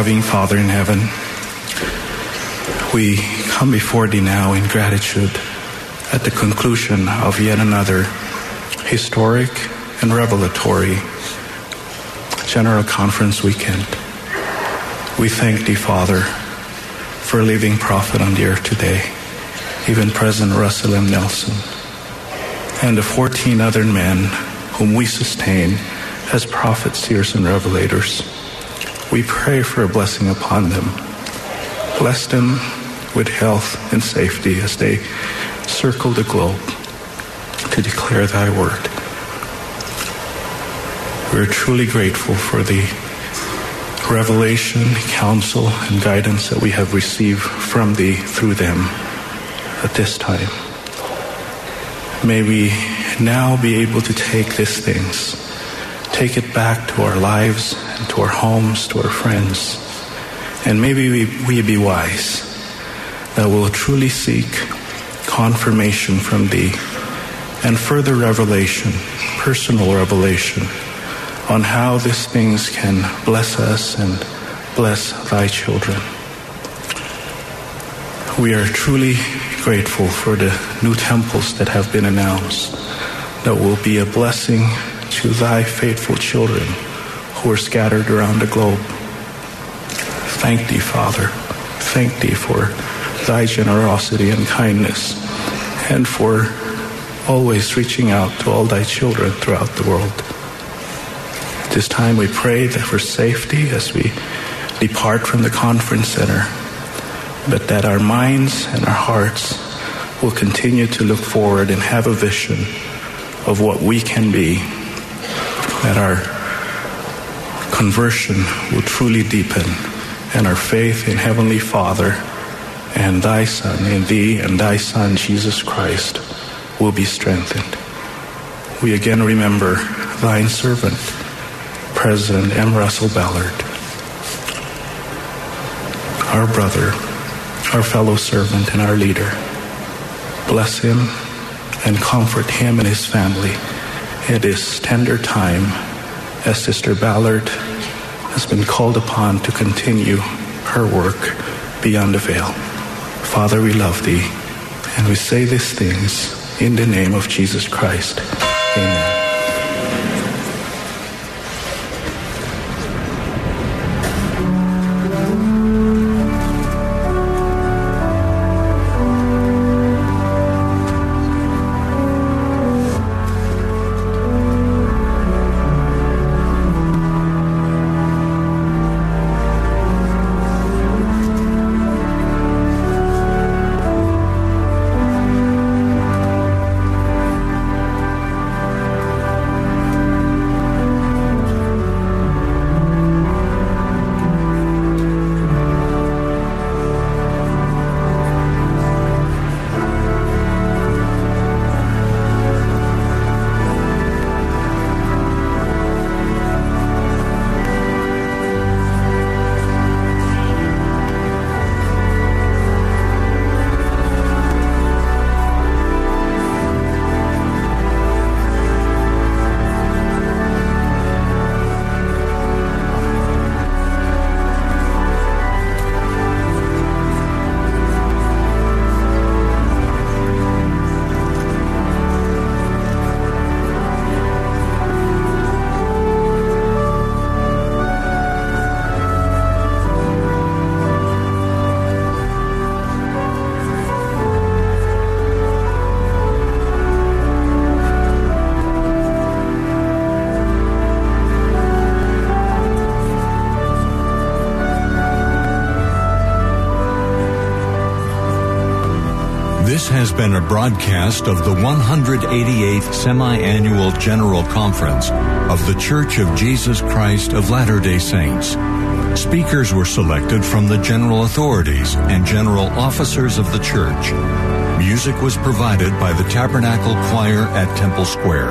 Speaker 12: Loving Father in heaven, we come before Thee now in gratitude at the conclusion of yet another historic and revelatory General Conference weekend. We thank Thee, Father, for a living prophet on the earth today, even President Russell M. Nelson, and the 14 other men whom we sustain as prophets, seers, and revelators. We pray for a blessing upon them. Bless them with health and safety as they circle the globe to declare thy word. We're truly grateful for the revelation, counsel, and guidance that we have received from thee through them at this time. May we now be able to take these things, take it back to our lives to our homes, to our friends, and maybe we, we be wise that we'll truly seek confirmation from thee and further revelation, personal revelation, on how these things can bless us and bless thy children. We are truly grateful for the new temples that have been announced that will be a blessing to thy faithful children who are scattered around the globe. Thank thee, Father. Thank thee for thy generosity and kindness and for always reaching out to all thy children throughout the world. This time we pray for safety as we depart from the conference center, but that our minds and our hearts will continue to look forward and have a vision of what we can be, that our conversion will truly deepen, and our faith in Heavenly Father and thy Son, in thee and thy Son, Jesus Christ, will be strengthened. We again remember thine servant, President M. Russell Ballard, our brother, our fellow servant, and our leader. Bless him and comfort him and his family at this tender time as Sister Ballard has been called upon to continue her work beyond the veil. Father, we love thee, and we say these things in the name of Jesus Christ. Amen.
Speaker 1: Been a broadcast of the 188th Semi-Annual General Conference of The Church of Jesus Christ of Latter-day Saints. Speakers were selected from the general authorities and general officers of the church. Music was provided by the Tabernacle Choir at Temple Square.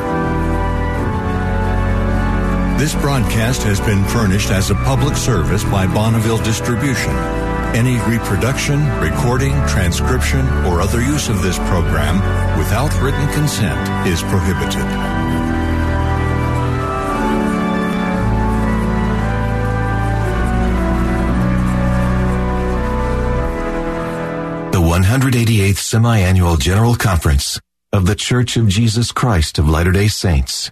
Speaker 1: This broadcast has been furnished as a public service by Bonneville Distribution. Any reproduction, recording, transcription, or other use of this program without written consent is prohibited.
Speaker 13: the 188th Semi-Annual General Conference of The Church of Jesus Christ of Latter-day Saints